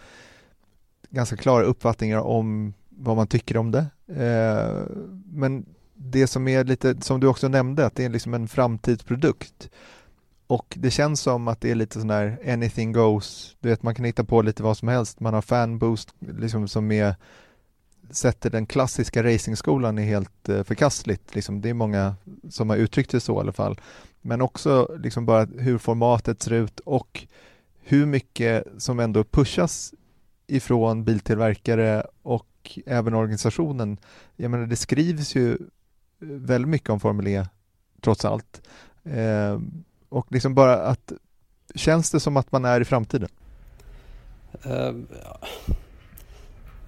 ganska klara uppfattningar om vad man tycker om det. Eh, men det som är lite, som du också nämnde, att det är liksom en framtidsprodukt. Och det känns som att det är lite sån här anything goes, du vet man kan hitta på lite vad som helst, man har fanboost liksom som är sätter den klassiska racingskolan är helt eh, förkastligt. Liksom, det är många som har uttryckt det så i alla fall. Men också liksom bara hur formatet ser ut och hur mycket som ändå pushas ifrån biltillverkare och även organisationen. Jag menar, det skrivs ju eh, väldigt mycket om Formel E trots allt. Eh, och liksom bara att Känns det som att man är i framtiden? Uh,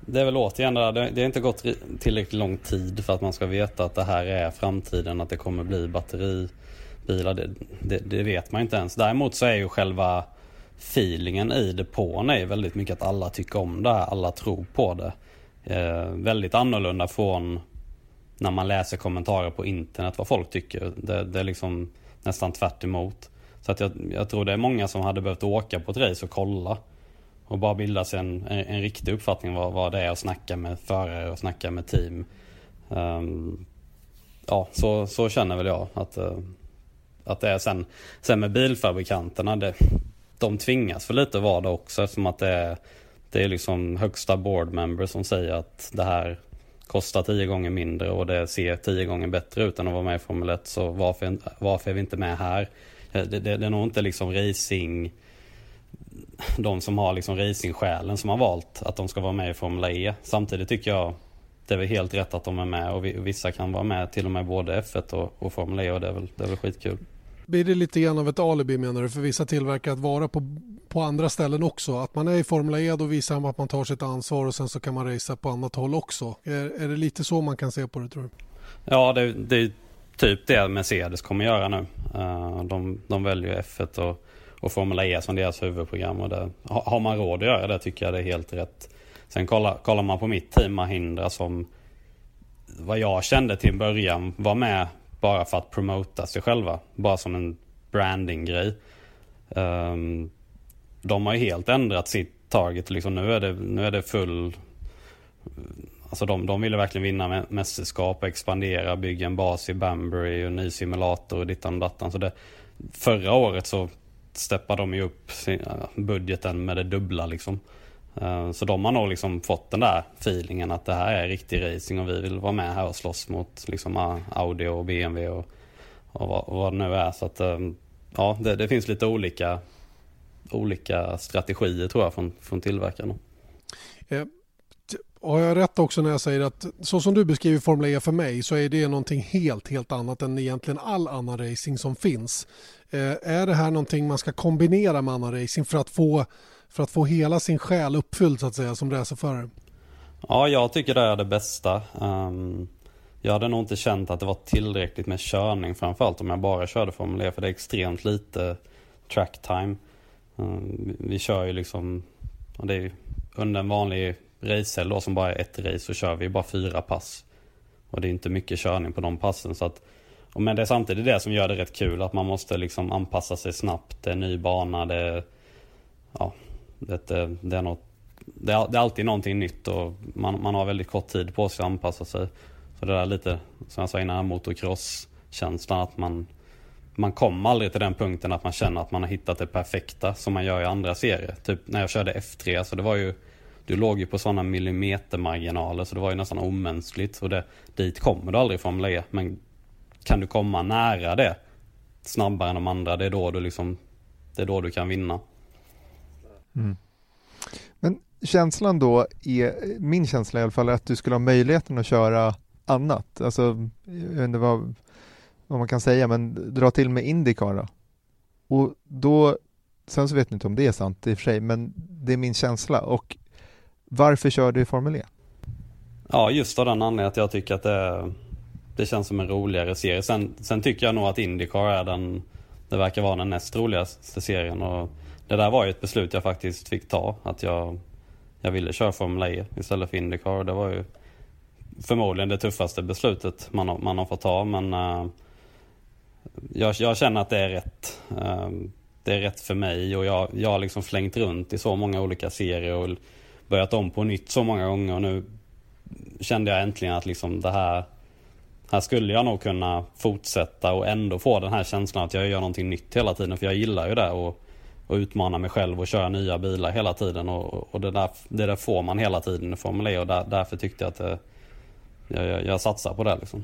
det är väl återigen det, där. det har inte gått tillräckligt lång tid för att man ska veta att det här är framtiden, att det kommer bli batteribilar. Det, det, det vet man inte ens. Däremot så är ju själva feelingen i depån är väldigt mycket att alla tycker om det här, alla tror på det. Eh, väldigt annorlunda från när man läser kommentarer på internet vad folk tycker. Det, det är liksom nästan tvärt emot. Så att jag, jag, tror det är många som hade behövt åka på ett race och kolla. Och bara bilda sig en, en, en riktig uppfattning vad, vad det är att snacka med förare och snacka med team. Um, ja, så, så känner väl jag att, uh, att det är sen, sen med bilfabrikanterna, det, de tvingas för lite att vara det också eftersom att det är, det är liksom högsta board member som säger att det här kostar tio gånger mindre och det ser tio gånger bättre ut än att vara med i Formel 1. Så varför, varför är vi inte med här? Eh, det, det, det är nog inte liksom racing de som har liksom racingsjälen som har valt att de ska vara med i Formel E. Samtidigt tycker jag det är väl helt rätt att de är med och vissa kan vara med till och med både F1 och, och Formel E och det är, väl, det är väl skitkul. Blir det lite grann av ett alibi menar du för vissa tillverkare att vara på, på andra ställen också? Att man är i Formel E då visar man att man tar sitt ansvar och sen så kan man racea på annat håll också. Är, är det lite så man kan se på det tror du? Ja, det, det är typ det Mercedes kommer göra nu. Eh, de, de väljer F1 och, och Formel E som deras huvudprogram och det, har man råd att göra det tycker jag det är helt rätt. Sen kollar, kollar man på mitt team Mahindra som vad jag kände till en början var med bara för att promota sig själva. Bara som en branding-grej. Um, de har ju helt ändrat sitt target. Liksom nu, är det, nu är det full... Alltså de, de ville verkligen vinna mästerskap, expandera, bygga en bas i Bambury, och ny simulator och dittan och dattan. Så det, förra året så steppade de ju upp budgeten med det dubbla liksom. Eh, så de har nog liksom fått den där feelingen att det här är riktig racing och vi vill vara med här och slåss mot liksom eh, Audi och BMW och, och vad, vad, det nu är. Så att, ehm, ja, det, det, finns lite olika, olika strategier tror jag från, från tillverkarna. Eh, har jag rätt också när jag säger att så som du beskriver Formel E för mig så är det någonting helt, helt annat än egentligen all annan racing som finns. Eh, är det här någonting man ska kombinera med annan racing för att få för att få hela sin själ uppfylld så att säga som racerförare? Ja, jag tycker det är det bästa. Um, jag hade nog inte känt att det var tillräckligt med körning framförallt om jag bara körde Formel E för det är extremt lite track time. Um, vi kör ju liksom, det är under en vanlig racehelg då som bara är ett race så kör vi bara fyra pass. Och det är inte mycket körning på de passen så att men det är samtidigt det som gör det rätt kul att man måste liksom anpassa sig snabbt. Det är ny bana, det är, ja, det, eh, det, är något, det, är, det är alltid någonting nytt och man, man har väldigt kort tid på sig att anpassa sig. Så det är lite, som jag sa innan, motocross-känslan att man, man kommer aldrig till den punkten att man känner att man har hittat det perfekta som man gör i andra serier. Typ när jag körde F3 så alltså det var ju du låg ju på sådana millimetermarginaler så det var ju nästan omänskligt. Och det, dit kommer du aldrig i Formel E. Men kan du komma nära det snabbare än de andra, det är då du liksom Det är då du kan vinna. Mm. Men känslan då är, min känsla i alla fall, är att du skulle ha möjligheten att köra annat. Alltså, jag vet inte vad, vad man kan säga, men dra till med Indycar då. Och då, sen så vet ni inte om det är sant i och för sig, men det är min känsla. Och varför kör du i Formel E? Ja, just av den anledningen att jag tycker att det, det känns som en roligare serie. Sen, sen tycker jag nog att Indycar är den, det verkar vara den näst roligaste serien. Och det där var ju ett beslut jag faktiskt fick ta. Att jag, jag ville köra Formel E istället för Indycar. Det var ju förmodligen det tuffaste beslutet man har, man har fått ta. Men uh, jag, jag, känner att det är rätt. Uh, det är rätt för mig och jag, jag har liksom flängt runt i så många olika serier och börjat om på nytt så många gånger. Och nu kände jag äntligen att liksom det här här skulle jag nog kunna fortsätta och ändå få den här känslan att jag gör någonting nytt hela tiden. För jag gillar ju det. Och och utmana mig själv och köra nya bilar hela tiden. Och, och det, där, det där får man hela tiden i Formel E och där, därför tyckte jag att det, jag, jag, jag satsar på det. Liksom.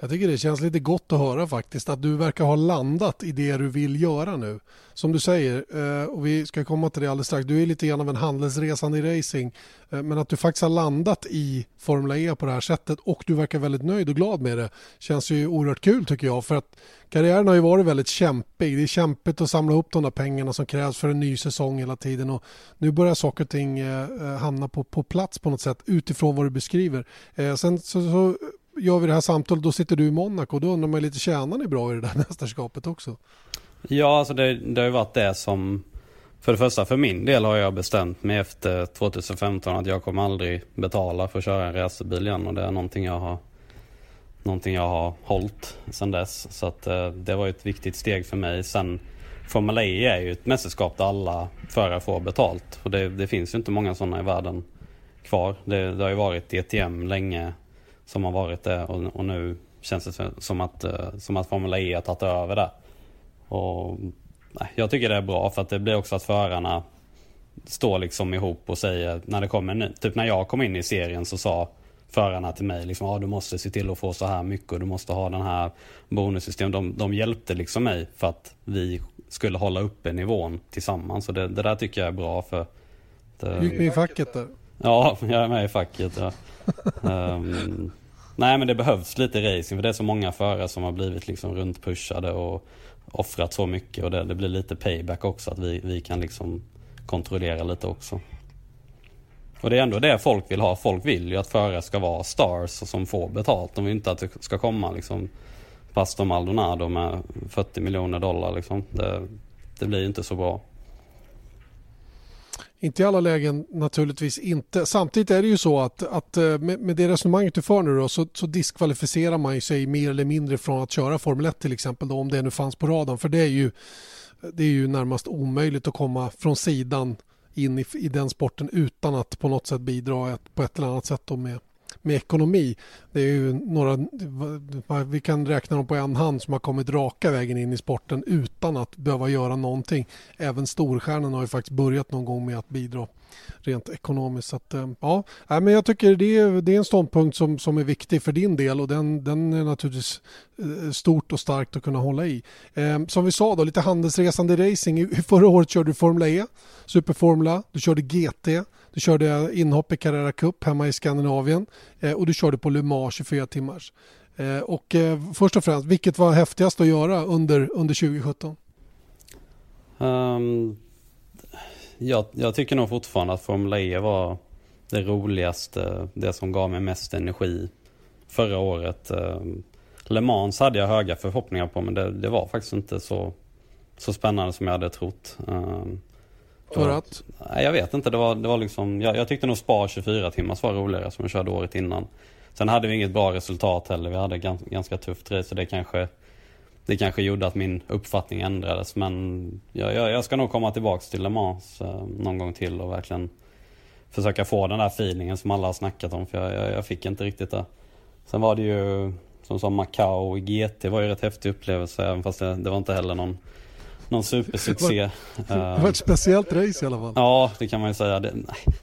Jag tycker det känns lite gott att höra faktiskt att du verkar ha landat i det du vill göra nu. Som du säger, eh, och vi ska komma till det alldeles strax, du är lite grann av en handelsresande i racing. Eh, men att du faktiskt har landat i Formula E på det här sättet och du verkar väldigt nöjd och glad med det känns ju oerhört kul tycker jag. För att karriären har ju varit väldigt kämpig. Det är kämpigt att samla upp de där pengarna som krävs för en ny säsong hela tiden. Och nu börjar saker och ting eh, hamna på, på plats på något sätt utifrån vad du beskriver. Sen så, så gör vi det här samtalet, då sitter du i Monaco. Då undrar man lite, tjänar ni bra i det där mästerskapet också? Ja, alltså det, det har ju varit det som... För det första, för min del har jag bestämt mig efter 2015 att jag kommer aldrig betala för att köra en racerbil igen. Och det är någonting jag har, någonting jag har hållit sedan dess. Så att eh, det var ett viktigt steg för mig. Sen Formel E är ju ett mästerskap där alla förare får betalt. Och det, det finns ju inte många sådana i världen kvar. Det, det har ju varit DTM länge som har varit det och, och nu känns det som att, eh, som att Formel E har tagit över det. Och, nej, jag tycker det är bra för att det blir också att förarna står liksom ihop och säger när det kommer ny, Typ när jag kom in i serien så sa förarna till mig liksom, ah, du måste se till att få så här mycket och du måste ha den här bonussystemet. De, de hjälpte liksom mig för att vi skulle hålla uppe nivån tillsammans. Och det, det där tycker jag är bra för... Det... Du gick med i facket där? Ja, jag är med i facket. Ja. um, nej men det behövs lite racing för det är så många förare som har blivit liksom runtpushade och offrat så mycket och det, det blir lite payback också att vi, vi kan liksom kontrollera lite också. Och det är ändå det folk vill ha. Folk vill ju att förare ska vara stars som får betalt. De vill inte att det ska komma liksom Pastor Maldonado med 40 miljoner dollar liksom. Det, det blir inte så bra. Inte i alla lägen naturligtvis inte. Samtidigt är det ju så att, att eh, med, med det resonemanget du för nu då, så, så diskvalificerar man sig mer eller mindre från att köra Formel 1 till exempel då, om det nu fanns på radarn. För det är ju, det är ju närmast omöjligt att komma från sidan in i, i den sporten utan att på något sätt bidra ett, på ett eller annat sätt med, med ekonomi. Det är ju några, vi kan räkna dem på en hand som har kommit raka vägen in i sporten utan att behöva göra någonting. Även storstjärnorna har ju faktiskt börjat någon gång med att bidra rent ekonomiskt. Så att, eh, ja, men jag tycker det är, det är en ståndpunkt som, som är viktig för din del och den, den är naturligtvis eh, stort och starkt att kunna hålla i. Ehm, som vi sa då, lite handelsresande racing. Förra året körde du Formula E, Superformula, du körde GT, du körde inhopp i Carrera Cup hemma i Skandinavien eh, och du körde på Le Mans 24 timmars. Eh, och eh, först och främst, vilket var häftigast att göra under, under 2017? Um, ehm, jag, jag tycker nog fortfarande att Formel E var det roligaste, det som gav mig mest energi förra året. Eh, Le Mans hade jag höga förhoppningar på men det, det var faktiskt inte så, så spännande som jag hade trott. Eh, för att? Nej, jag vet inte. Det var, det var liksom, jag, jag tyckte nog Spa 24 timmars var roligare som jag körde året innan. Sen hade vi inget bra resultat heller. Vi hade ganska, ganska tufft race så det kanske det kanske gjorde att min uppfattning ändrades. Men jag, jag, jag ska nog komma tillbaks till Le Mans eh, någon gång till och verkligen försöka få den där feelingen som alla har snackat om. För jag, jag, jag fick inte riktigt det. Sen var det ju som sa Macau i GT var ju rätt häftig upplevelse. Även fast det, det var inte heller någon, någon supersuccé. Det var ett speciellt race i alla fall. Ja, det kan man ju säga. Det,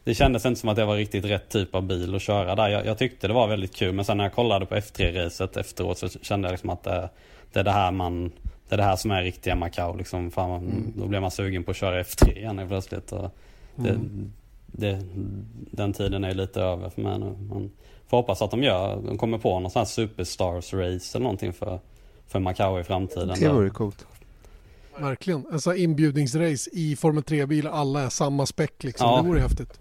det kändes inte som att det var riktigt rätt typ av bil att köra där. Jag, jag tyckte det var väldigt kul. Men sen när jag kollade på F3-racet efteråt så kände jag liksom att det, det är det här man det är det här som är riktiga Macau liksom. Fan, mm. Då blir man sugen på att köra F3 igen plötsligt. Och det, mm. det, den tiden är lite över för mig nu. Man får hoppas att de gör, de kommer på någon sån här Superstars race eller någonting för, för Macau i framtiden. Det vore coolt. Verkligen. Här inbjudningsrace i Formel 3-bil. Alla är samma späck liksom. Ja. Det vore häftigt.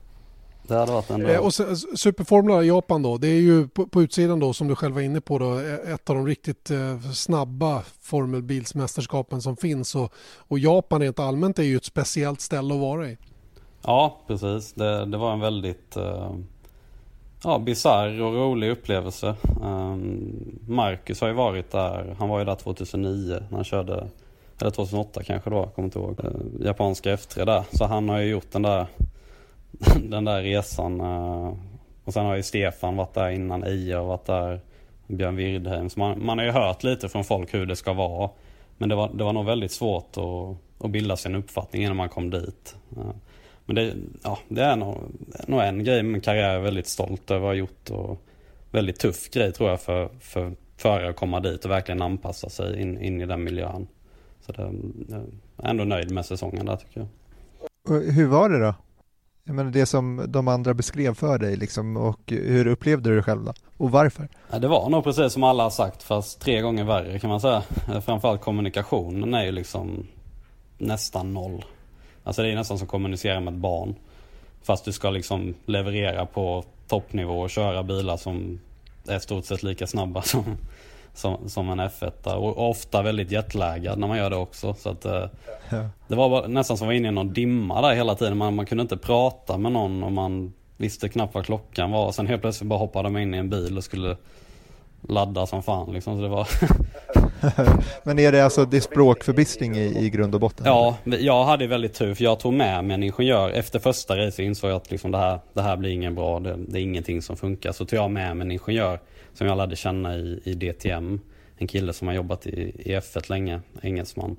Det hade varit en eh, och Superformula i Japan då, det är ju på, på, utsidan då som du själv var inne på då, ett av de riktigt eh, snabba formelbilsmästerskapen som finns och, och Japan rent allmänt är ju ett speciellt ställe att vara i. Ja, precis. Det, det var en väldigt eh, ja, bizarr och rolig upplevelse. Um, Marcus har ju varit där, han var ju där 2009 när han körde, eller 2008 kanske då, kommer inte ihåg, Eh, japanska F3 där. Så han har ju gjort den där den där resan. Eh, och sen har ju Stefan varit där innan, Eje har varit där, Björn Wirdheim. Så man, man har ju hört lite från folk hur det ska vara. Men det var, det var nog väldigt svårt att, att bilda sig en uppfattning innan man kom dit. Eh, men det, ja, det är nog, nog en grej min karriär är väldigt stolt över att ha gjort. Och väldigt tuff grej tror jag för, för förare att komma dit och verkligen anpassa sig in, in i den miljön. Så det, jag är ändå nöjd med säsongen där tycker jag. hur var det då? Jag menar det som de andra beskrev för dig liksom, och hur upplevde du det själv då? Och varför? Ja, det var nog precis som alla har sagt fast tre gånger värre kan man säga. Framförallt kommunikationen är ju liksom nästan noll. Alltså det är nästan som att kommunicera med ett barn. Fast du ska liksom leverera på toppnivå och köra bilar som är stort sett lika snabba som, som, som en F1. Och ofta väldigt jetlaggad när man gör det också. Så att, eh, ja. Det var bara, nästan som att vara inne i någon dimma där hela tiden. Man, man kunde inte prata med någon och man visste knappt vad klockan var. Och sen helt plötsligt bara hoppade man in i en bil och skulle ladda som fan liksom. Så det var, Men är det alltså det är språkförbistring i, i grund och botten? Ja, jag hade väldigt tur för jag tog med mig en ingenjör. Efter första racet insåg jag att liksom det, här, det här blir ingen bra, det, det, är ingenting som funkar. Så tog jag med mig en ingenjör som jag lärde känna i, i DTM. En kille som har jobbat i, i F1 länge, engelsman.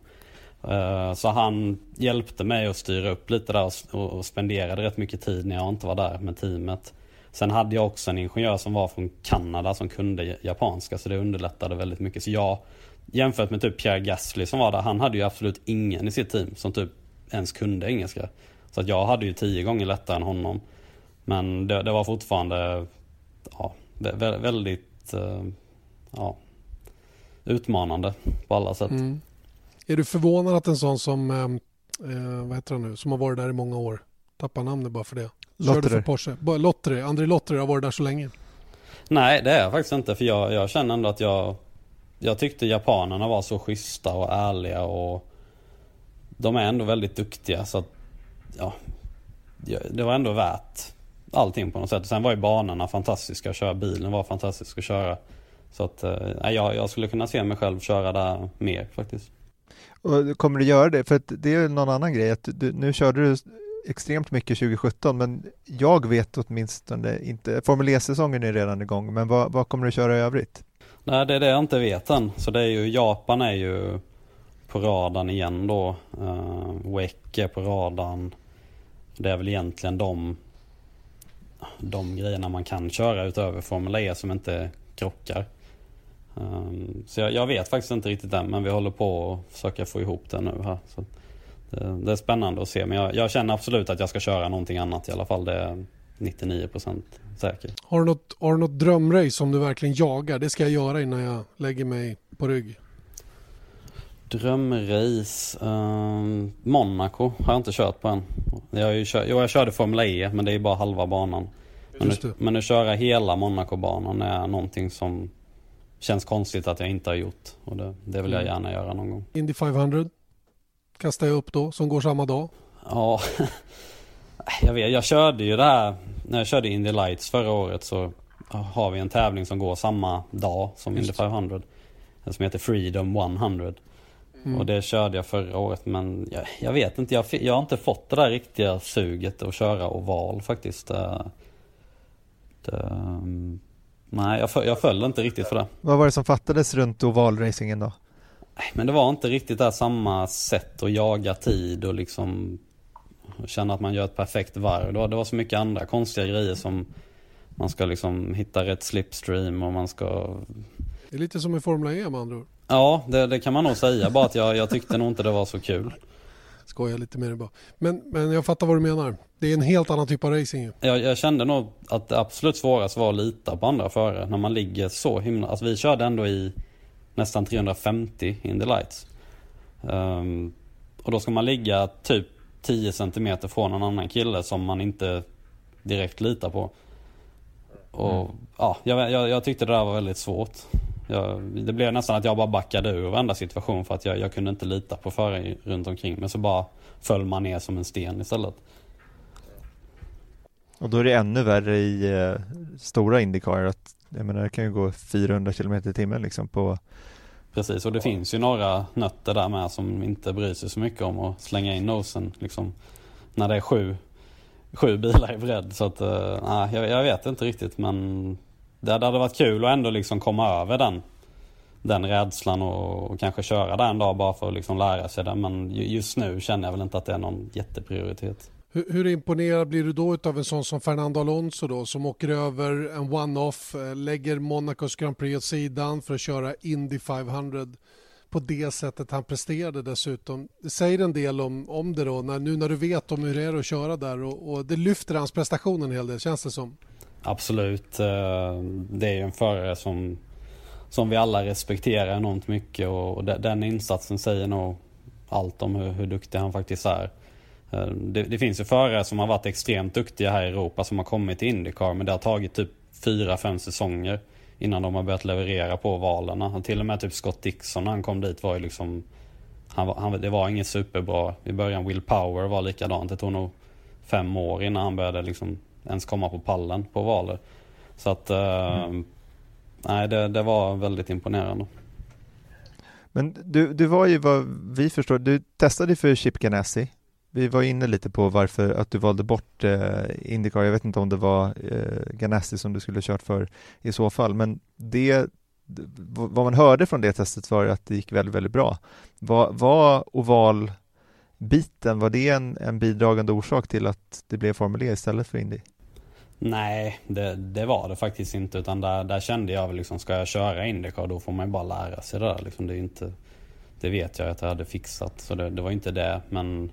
Uh, så han hjälpte mig att styra upp lite där och, och spenderade rätt mycket tid när jag inte var där med teamet. Sen hade jag också en ingenjör som var från Kanada som kunde japanska så det underlättade väldigt mycket. Så jag, jämfört med typ Pierre Gasly som var där, han hade ju absolut ingen i sitt team som typ ens kunde engelska. Så att jag hade ju tio gånger lättare än honom. Men det, det var fortfarande ja, väldigt uh, ja, utmanande på alla sätt. Mm. Är du förvånad att en sån som, eh, eh vad heter han nu, som har varit där i många år, tappar namnet bara för det? Körde för Porsche. Lotteri. André Lotteri har varit där så länge. Nej, det är jag faktiskt inte. För jag, jag känner ändå att jag... Jag tyckte japanerna var så schyssta och ärliga och... De är ändå väldigt duktiga så att... Ja. Det var ändå värt allting på något sätt. Sen var ju banorna fantastiska att köra. Bilen var fantastisk att köra. Så att... Eh, jag, jag skulle kunna se mig själv köra där mer faktiskt. Och kommer du göra det? För det är någon annan grej. Att du, nu körde du extremt mycket 2017 men jag vet åtminstone inte, Formel E-säsongen är redan igång men vad, vad kommer du köra i övrigt? Nej det är det jag inte vet än. Så det är ju, Japan är ju på radarn igen då. Uh, är på radarn. Det är väl egentligen de, de grejerna man kan köra utöver Formel E som inte krockar. Um, så jag, jag, vet faktiskt inte riktigt än men vi håller på att försöka få ihop det nu här. Så det, det är spännande att se men jag, jag, känner absolut att jag ska köra någonting annat i alla fall. Det är 99% säker. Har du, något, har du något drömrace som du verkligen jagar? Det ska jag göra innan jag lägger mig på rygg. Drömrace? Uh, Monaco har jag inte kört på än. Jag, har ju kört, jo, jag körde Formel E men det är bara halva banan. Men, nu, men att köra hela Monaco-banan är någonting som känns konstigt att jag inte har gjort. Och det, det vill jag mm. gärna göra någon gång. Indy 500? kastar jag upp då, som går samma dag? Ja, jag vet. Jag körde ju det här, när jag körde Indy Lights förra året så har vi en tävling som går samma dag som. Indy 500. Som heter Freedom 100. Mm. Och det körde jag förra året men jag, jag vet inte, jag, jag, har inte fått det där riktiga suget att köra oval faktiskt. Det, det, mm, nej, jag, jag föll inte riktigt för det. Vad var det som fattades runt ovalracingen då? Men det var inte riktigt det samma sätt att jaga tid och liksom känna att man gör ett perfekt varv. Det var, det var så mycket andra konstiga grejer som man ska liksom hitta rätt slipstream och man ska... Det är lite som i Formel E med andra ord. Ja, det, det, kan man nog säga. Bara att jag, jag tyckte nog inte det var så kul. Skojar lite med det bara. Men, men jag fattar vad du menar. Det är en helt annan typ av racing. Jag, jag kände nog att det absolut svåraste var att lita på andra förare. När man ligger så himla... Alltså vi körde ändå i nästan 350 in the lights. Um, och då ska man ligga typ 10 cm från en annan kille som man inte direkt litar på. Och mm. ja, jag, jag, jag, tyckte det där var väldigt svårt. Jag, det blev nästan att jag bara backade ur varenda situation för att jag, jag kunde inte lita på förare runt omkring mig. Så bara föll man ner som en sten istället. Och då är det ännu värre i eh, stora Indycar att jag menar det kan ju gå 400 km i timmen liksom på Precis och det finns ju några nötter där med som inte bryr sig så mycket om att slänga in nosen liksom när det är sju, sju bilar i bredd. Så att, uh, jag, jag, vet inte riktigt men det, hade varit kul att ändå liksom komma över den, den rädslan och, och kanske köra där en dag bara för att liksom lära sig det. Men just nu känner jag väl inte att det är någon jätteprioritet. Hur, hur, imponerad blir du då av en sån som Fernando Alonso då som åker över en one-off, eh, lägger Monacos Grand Prix åt sidan för att köra Indy 500 på det sättet han presterade dessutom. Det säger en del om, om det då, när, nu när du vet om hur det är att köra där och, och det lyfter hans prestation en hel del, känns det som. Absolut. Eh, det är ju en förare som, som vi alla respekterar enormt mycket och den insatsen säger nog allt om hur, hur duktig han faktiskt är. Eh, det, det, finns ju förare som har varit extremt duktiga här i Europa som har kommit till Indycar men det har tagit typ 4-5 säsonger innan de har börjat leverera på valarna. till och med typ Scott Dixon när han kom dit var ju liksom han, han, Det var inget superbra. I början Will Power var likadant. Det tog nog fem år innan han började liksom ens komma på pallen på valer. Så att uh, mm. Nej det, det var väldigt imponerande. Men du, du var ju vad vi förstår, du testade för Chip Ganassi. Vi var inne lite på varför att du valde bort eh, Indycar. Jag vet inte om det var eh, Ganassi som du skulle kört för i så fall, men det vad man hörde från det testet var att det gick väldigt, väldigt bra. Var, var ovalbiten, var det en, en bidragande orsak till att det blev Formel E istället för Indy? Nej, det, det, var det faktiskt inte. Utan där, där kände jag väl liksom, ska jag köra Indycar då får man ju bara lära sig det där. Liksom, det, är inte, det vet jag att jag hade fixat. Så det, det, var inte det. Men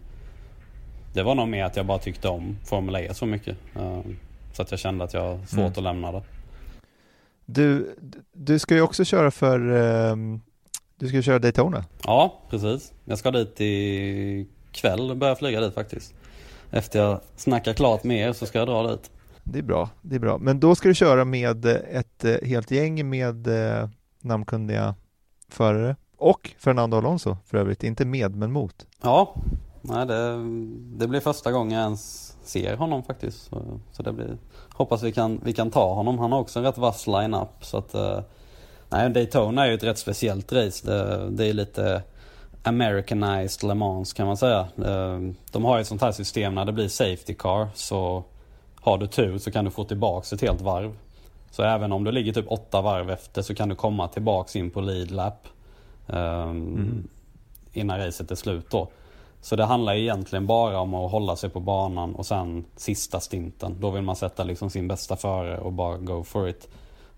det var nog mer att jag bara tyckte om Formel E så mycket. Uh, så att jag kände att jag har svårt mm. att lämna det. Du, du ska ju också köra för, um, du ska köra Daytona. Ja, precis. Jag ska dit i kväll, börja flyga dit faktiskt. Efter jag snackar klart med er så ska jag dra dit. Det är bra, det är bra. Men då ska du köra med ett eh, helt gäng med eh, namnkunniga förare och Fernando Alonso för övrigt, inte med men mot. Ja, nej, det, det blir första gången jag ens ser honom faktiskt. Så, så det blir, hoppas vi kan, vi kan ta honom. Han har också en rätt vass line-up. Så att, eh, nej, Daytona är ju ett rätt speciellt race. Det, det är lite Americanized Le Mans kan man säga. De har ett sånt här system när det blir Safety Car så har du tur så kan du få tillbaks ett helt varv. Så även om du ligger typ åtta varv efter så kan du komma tillbaks in på lead lap. Um, mm. Innan racet är slut då. Så det handlar egentligen bara om att hålla sig på banan och sen sista stinten. Då vill man sätta liksom sin bästa före och bara go for it.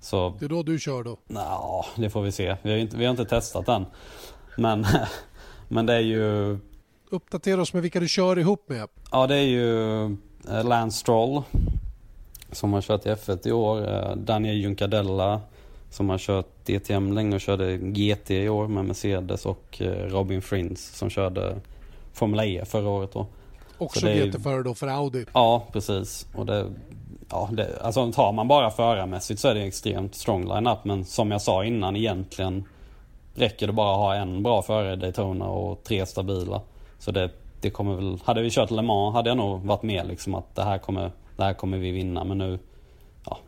Så, det är då du kör då? Ja, det får vi se. Vi har inte, vi har inte testat än. Men, men det är ju... Uppdatera oss med vilka du kör ihop med. Ja, det är ju Eh, Lance Stroll som har kört i F1 i år. Eh, Daniel Juncadella som har kört DTM länge och körde GT i år med Mercedes och eh, Robin Frins som körde Formel E förra året då. Också GT-förare då för Audi. Ja, precis. Och det, ja, det, alltså tar man bara förarmässigt så är det extremt strong line-up. Men som jag sa innan egentligen räcker det bara att ha en bra förare i Daytona och tre stabila. Så det det kommer väl, hade vi kört Le Mans hade jag nog varit med liksom att det här kommer, det här kommer vi vinna. Men nu, ja,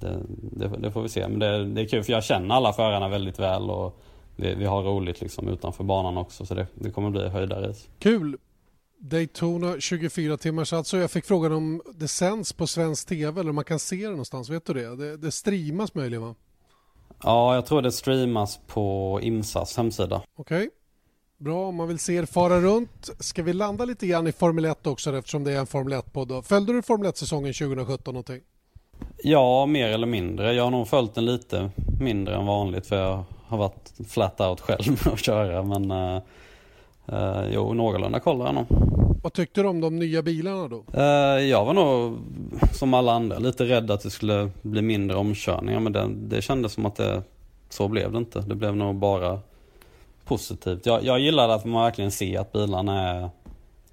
det, det, det får vi se. Men det, det, är kul för jag känner alla förarna väldigt väl och vi, vi har roligt liksom utanför banan också. Så det, det kommer bli höjdare. Kul! Daytona 24 timmars alltså. Jag fick frågan om det sänds på svensk TV eller om man kan se det någonstans. Vet du det? Det, det streamas möjligen va? Ja, jag tror det streamas på IMSAs hemsida. Okej. Okay. Bra, om man vill se er fara runt. Ska vi landa lite grann i Formel 1 också eftersom det är en Formel 1-podd? Följde du Formel 1-säsongen 2017 någonting? Ja, mer eller mindre. Jag har nog följt den lite mindre än vanligt för jag har varit flat out själv med att köra. Men uh, uh, jo, någorlunda kollar jag nog. Vad tyckte du om de nya bilarna då? Eh, jag var nog som alla andra lite rädd att det skulle bli mindre omkörningar. Men det, det kändes som att det, så blev det inte. Det blev nog bara positivt. Jag, jag gillar att man verkligen ser att bilarna är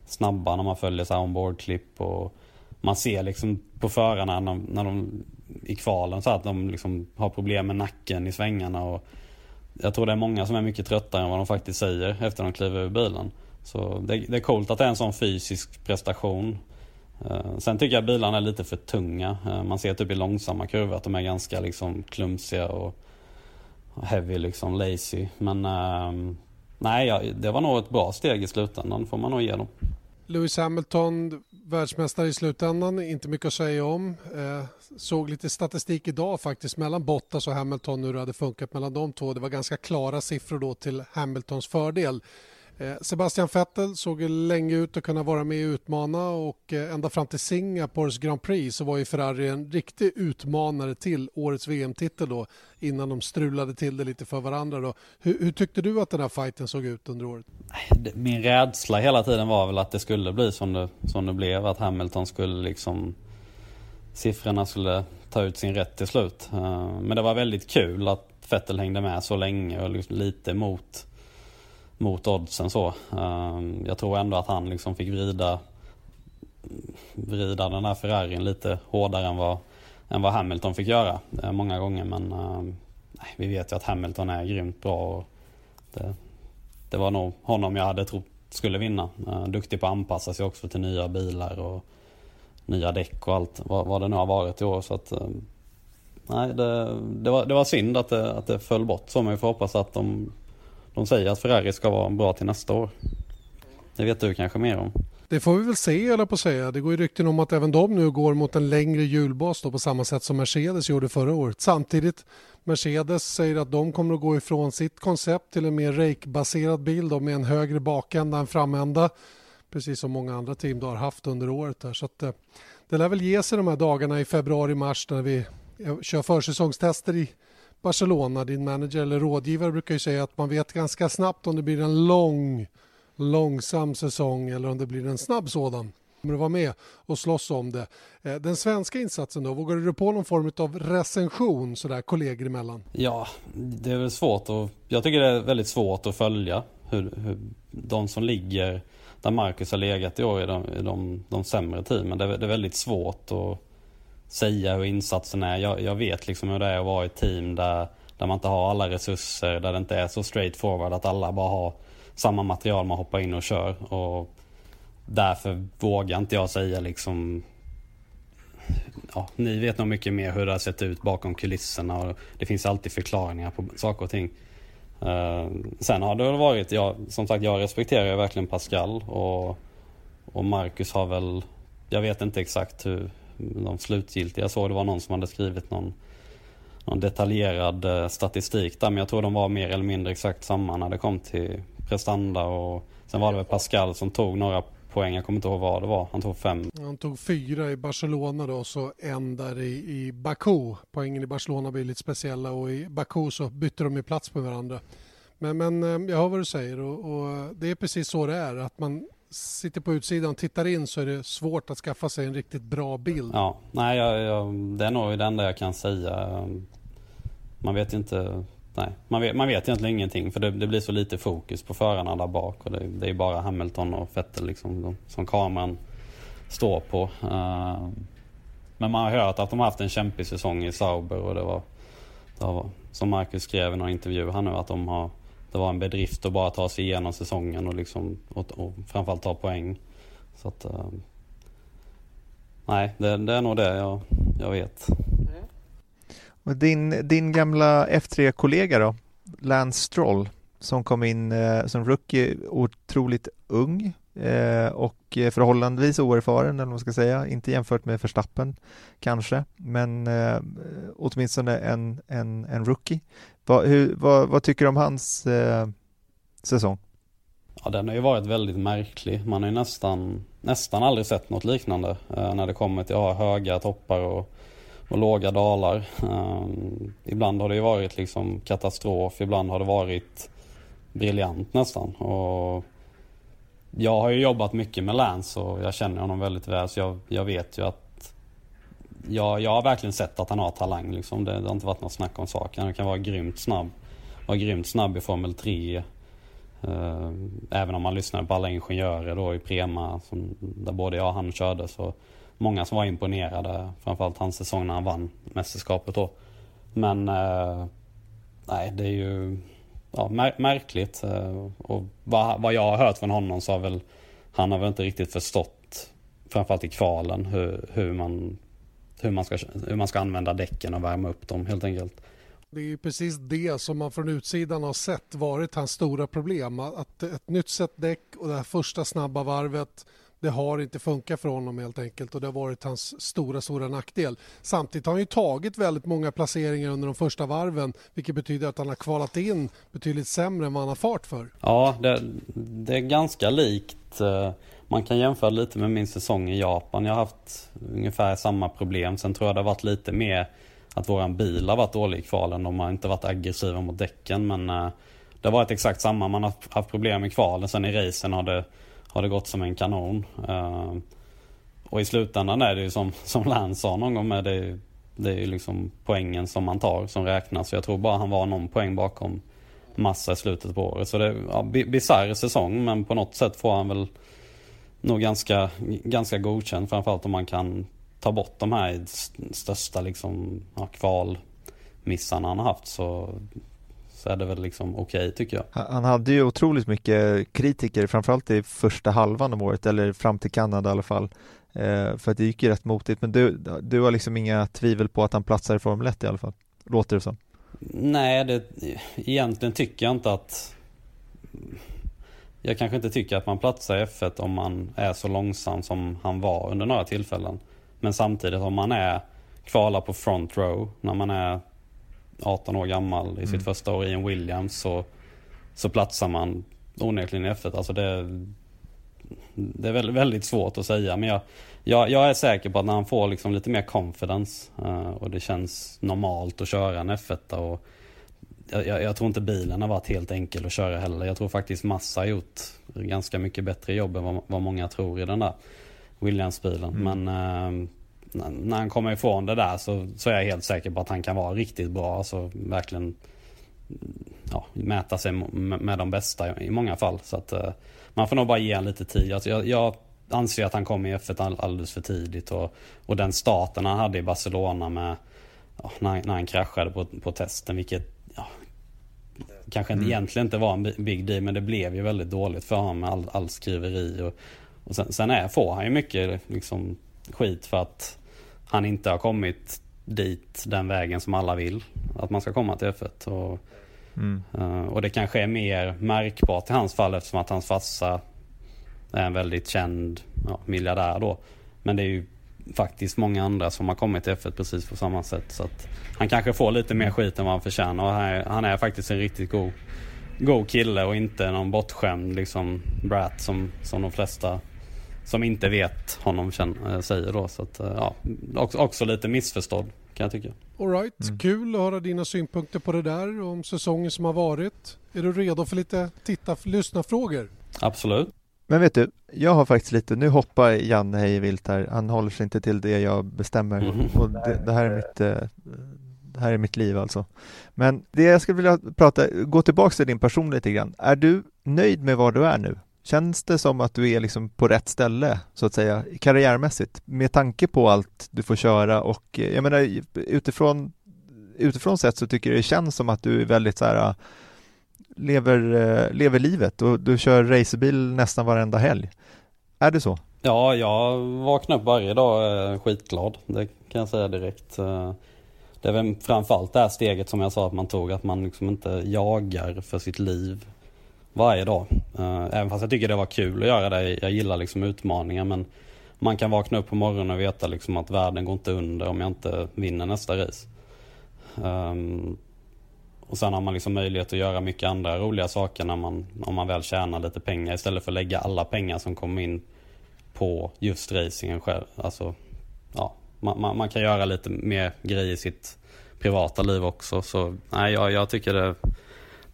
snabba när man följer så ombord-klipp och man ser liksom på förarna när, när de i kvalen så att de liksom har problem med nacken i svängarna och jag tror det är många som är mycket tröttare än vad de faktiskt säger efter att de kliver ur bilen. Så det, det är coolt att det är en sån fysisk prestation. Eh, sen tycker jag bilarna är lite för tunga. Eh, man ser typ i långsamma kurvor att de är ganska liksom klumsiga och heavy liksom, lazy. Men ehm, nej, det var nog ett bra steg i slutändan får man nog ge dem. Lewis Hamilton, världsmästare i slutändan, inte mycket att säga om. Eh, såg lite statistik idag faktiskt mellan Bottas och Hamilton hur det hade funkat mellan de två. Det var ganska klara siffror då till Hamiltons fördel. Eh, Sebastian Vettel såg länge ut att kunna vara med och utmana och eh, ända fram till Singapores Grand Prix så var ju Ferrari en riktig utmanare till årets VM-titel då innan de strulade till det lite för varandra. Då. Hur, hur, tyckte du att den här fighten såg ut under året? Min rädsla hela tiden var väl att det skulle bli som det, som det blev. Att Hamilton skulle liksom siffrorna skulle ta ut sin rätt till slut. Eh, men det var väldigt kul att Vettel hängde med så länge och liksom lite mot mot oddsen så. Ehm, jag tror ändå att han liksom fick vrida, vrida den här Ferrarin lite hårdare än vad, än vad Hamilton fick göra eh, många gånger. Men ehm, nej, vi vet ju att Hamilton är grymt bra. Och det, det var nog honom jag hade trott skulle vinna. Ehm, duktig på att anpassa sig också till nya bilar och nya däck och allt vad, vad det nu har varit i år. Så att, nej, det, det, var, det var synd att det, att det föll bort så, men vi får hoppas att de de säger att Ferrari ska vara bra till nästa år. Det vet du kanske mer om. Det får vi väl se, eller på att säga. Det går ju rykten om att även de nu går mot en längre hjulbas då, på samma sätt som Mercedes gjorde förra året. Samtidigt, Mercedes säger att de kommer att gå ifrån sitt koncept till en mer rake-baserad bil då, med en högre bakända än framända. Precis som många andra team då har haft under året. Där. Så att, eh, det lär väl ge sig de här dagarna i februari-mars när vi eh, kör försäsongstester i Barcelona. Din manager eller rådgivare brukar ju säga att man vet ganska snabbt om det blir en lång långsam säsong eller om det blir en snabb sådan. Kommer du vara med och slåss om det? Eh, den svenska insatsen då, vågar du på någon form av recension sådär kollegor emellan? Ja, det är väl svårt och jag tycker det är väldigt svårt att följa hur, hur de som ligger där Marcus har legat i år i de, de, de sämre teamen. Det är, det är väldigt svårt att säga hur insatsen är. Jag, jag vet liksom hur det är att vara i ett team där, där man inte har alla resurser, där det inte är så straight forward att alla bara har samma material man hoppar in och kör. Och därför vågar inte jag säga liksom Ja, ni vet nog mycket mer hur det har sett ut bakom kulisserna och det finns alltid förklaringar på saker och ting. Uh, sen har det väl varit, ja, som sagt jag respekterar verkligen Pascal och, och Marcus har väl, jag vet inte exakt hur de slutgiltiga, jag såg det var någon som hade skrivit någon, någon detaljerad eh, statistik där men jag tror de var mer eller mindre exakt samma när det kom till prestanda och sen var det väl Pascal som tog några poäng. Jag kommer inte ihåg vad det var. Han tog fem. Han tog fyra i Barcelona då och så en där i, i Baku. Poängen i Barcelona blir lite speciella och i Baku så bytte de ju plats med varandra. Men, men eh, jag hör vad du säger och, och, det är precis så det är. Att man sitter på utsidan och tittar in så är det svårt att skaffa sig en riktigt bra bild. Ja, nej, jag, jag, det är nog det enda jag kan säga. Man vet inte Nej, man vet, man vet egentligen ingenting för det, det, blir så lite fokus på förarna där bak och det, det är bara Hamilton och Vettel liksom, de, som kameran står på. Uh, men man har hört att de har haft en kämpig säsong i Sauber och det var, det var som Marcus skrev i någon intervju här nu att de har det var en bedrift att bara ta sig igenom säsongen och, liksom, och, och framförallt ta poäng. Så att, eh, nej, det, det, är nog det jag, jag vet. Din, din gamla F3-kollega då, Lance Stroll, som kom in eh, som rookie, otroligt ung eh, och förhållandevis oerfaren, eller vad man ska säga, inte jämfört med Verstappen kanske, men eh, åtminstone en, en, en rookie. Va, hur, vad, vad tycker du om hans eh, säsong? Ja, den har ju varit väldigt märklig. Man har ju nästan, nästan aldrig sett något liknande eh, när det kommer till ja, höga toppar och och låga dalar. Eh, ibland har det ju varit liksom katastrof, ibland har det varit briljant nästan. Och jag har ju jobbat mycket med Lance och jag känner honom väldigt väl så jag, jag vet ju att jag, jag har verkligen sett att han har talang. Liksom. Det, det har inte varit något snack om saken. Han kan vara grymt snabb. Vara grymt snabb i Formel 3. Uh, eh, även om man lyssnar på alla ingenjörer då i Prema, som, där både jag och han körde, så många som var imponerade. Framförallt hans säsong när han vann mästerskapet då. Men eh, nej, det är ju ja, mär märkligt. Eh, och vad, vad, jag har hört från honom så har väl han har väl inte riktigt förstått, framförallt i kvalen, hur, hur, man, hur, man ska, hur man ska använda däcken och värma upp dem helt enkelt. Det är ju precis det som man från utsidan har sett varit hans stora problem. Att ett nytt sätt däck och det här första snabba varvet det har inte funkat för honom helt enkelt och det har varit hans stora, stora nackdel. Samtidigt har han ju tagit väldigt många placeringar under de första varven vilket betyder att han har kvalat in betydligt sämre än vad han har fart för. Ja, det, det är ganska likt. Man kan jämföra lite med min säsong i Japan. Jag har haft ungefär samma problem. Sen tror jag det har varit lite mer att våran bil har varit dålig i kvalen. De har inte varit aggressiva mot däcken men eh, det har varit exakt samma. Man har haft problem i kvalen. Sen i racen har det har det gått som en kanon. Eh, och i slutändan är det ju som, som Lance sa någon gång med det, det är ju liksom poängen som man tar som räknas. Jag tror bara han var någon poäng bakom Massa i slutet på året. Så det är ja, bisarr säsong men på något sätt får han väl nog ganska, ganska godkänd. Framförallt om man kan ta bort de här största liksom, ja, kvalmissarna han har haft. Så så är det väl liksom okej okay, tycker jag. Han hade ju otroligt mycket kritiker, framförallt i första halvan av året, eller fram till Kanada i alla fall. Eh, för att det gick ju rätt motigt, men du, du har liksom inga tvivel på att han platsar i Formel 1 i alla fall, låter det som. Nej, det, egentligen tycker jag inte att jag kanske inte tycker att man platsar i F1 om man är så långsam som han var under några tillfällen. Men samtidigt om man är kvalar på front row när man är 18 år gammal i sitt mm. första år i en Williams så, så platsar man onekligen i F1. Alltså det, det är väldigt, väldigt svårt att säga men jag, jag, jag, är säker på att när han får liksom lite mer confidence uh, och det känns normalt att köra en F1 och jag, jag, tror inte bilen har varit helt enkel att köra heller. Jag tror faktiskt Massa har gjort ganska mycket bättre jobb än vad, vad många tror i den där Williams-bilen. Mm. Men uh, när han kommer ifrån det där så, så är jag helt säker på att han kan vara riktigt bra. Alltså verkligen ja, mäta sig med de bästa i många fall. Så att uh, man får nog bara ge honom lite tid. Alltså jag, jag anser att han kom i F1 alldeles för tidigt. Och, och den starten han hade i Barcelona med ja, när, när han kraschade på, på testen, vilket kanske mm. egentligen inte var en big deal, men det blev ju väldigt dåligt för honom med all, all skriveri. Och, och sen, sen är, får han ju mycket liksom, skit för att han inte har kommit dit den vägen som alla vill att man ska komma till F1. Och, mm. uh, och det kanske är mer märkbart i hans fall eftersom att hans farsa är en väldigt känd ja, miljardär då. Men det är ju faktiskt många andra som har kommit till F1 precis på samma sätt. Så att han kanske får lite mer skit än vad han förtjänar. Och han är, han är faktiskt en riktigt god, god kille och inte någon bortskämd liksom brat som, som de flesta som inte vet honom känner, eh, säger då. Så att, eh, ja, också, också lite missförstådd kan jag tycka. Alright, mm. kul att höra dina synpunkter på det där om säsongen som har varit. Är du redo för lite titta, lyssna frågor? Absolut. Men vet du, jag har faktiskt lite, nu hoppar Janne hej vilt här, han håller sig inte till det jag bestämmer mm. och det, det, här är mitt eh, det här är mitt liv alltså. Men det jag skulle vilja prata, gå tillbaka till din person lite grann. Är du nöjd med var du är nu? Känns det som att du är liksom på rätt ställe så att säga karriärmässigt med tanke på allt du får köra och eh, jag menar utifrån utifrån sett så tycker jag det känns som att du är väldigt så här lever, eh, lever livet och du kör racerbil nästan varenda helg. Är det så? Ja, jag vaknar upp varje dag eh, skitglad. Det kan jag säga direkt. Eh, det är väl framförallt det här steget som jag sa att man tog, att man liksom inte jagar för sitt liv varje dag. Även fast jag tycker det var kul att göra det. Jag gillar liksom utmaningar men man kan vakna upp på morgonen och veta liksom att världen går inte under om jag inte vinner nästa race. Um, och sen har man liksom möjlighet att göra mycket andra roliga saker när man, om man väl tjänar lite pengar istället för att lägga alla pengar som kommer in på just racingen själv. Alltså, ja, man, man, man kan göra lite mer grejer i sitt privata liv också. Så nej, jag, jag tycker det,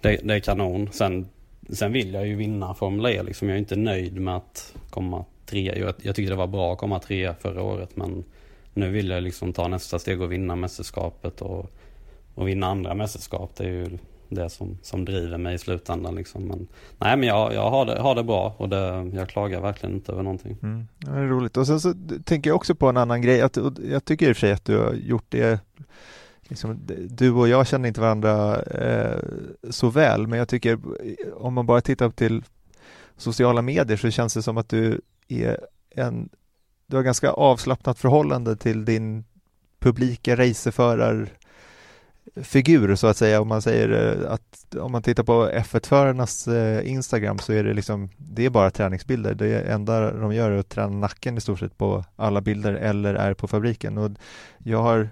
det, det är kanon. Sen Sen vill jag ju vinna Formel E liksom. Jag är inte nöjd med att komma trea. Jag, jag tyckte det var bra att komma trea förra året men nu vill jag liksom ta nästa steg och vinna mästerskapet och, och vinna andra mästerskap. Det är ju det som, som driver mig i slutändan. Liksom. Men, nej men jag, jag har, det, har det bra och det, jag klagar verkligen inte över någonting. Mm, det är roligt och sen så tänker jag också på en annan grej. Att, jag tycker i och för sig att du har gjort det liksom, du och jag känner inte varandra eh, så väl, men jag tycker om man bara tittar till sociala medier så känns det som att du är en, du har ganska avslappnat förhållande till din publika racerförar figur så att säga om man säger eh, att om man tittar på F1-förarnas eh, Instagram så är det liksom det är bara träningsbilder. Det enda de gör är att träna nacken i stort sett på alla bilder eller är på fabriken och jag har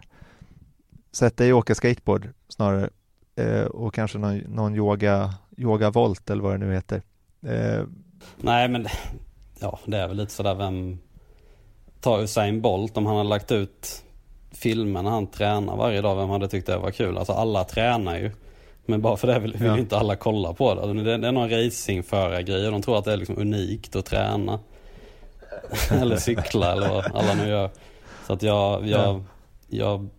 sett dig åka skateboard snarare eh, och kanske någon, någon yoga, yoga volt eller vad det nu heter. Eh. Nej men ja, det är väl lite sådär vem tar Usain Bolt om han har lagt ut filmer när han tränar varje dag, vem hade tyckt det var kul? Alltså alla tränar ju. Men bara för det vill, ja. inte alla kolla på det. Det, det är någon racingförargrej de tror att det är liksom unikt att träna. eller cykla eller vad alla nu gör. Så att jag, jag, ja. jag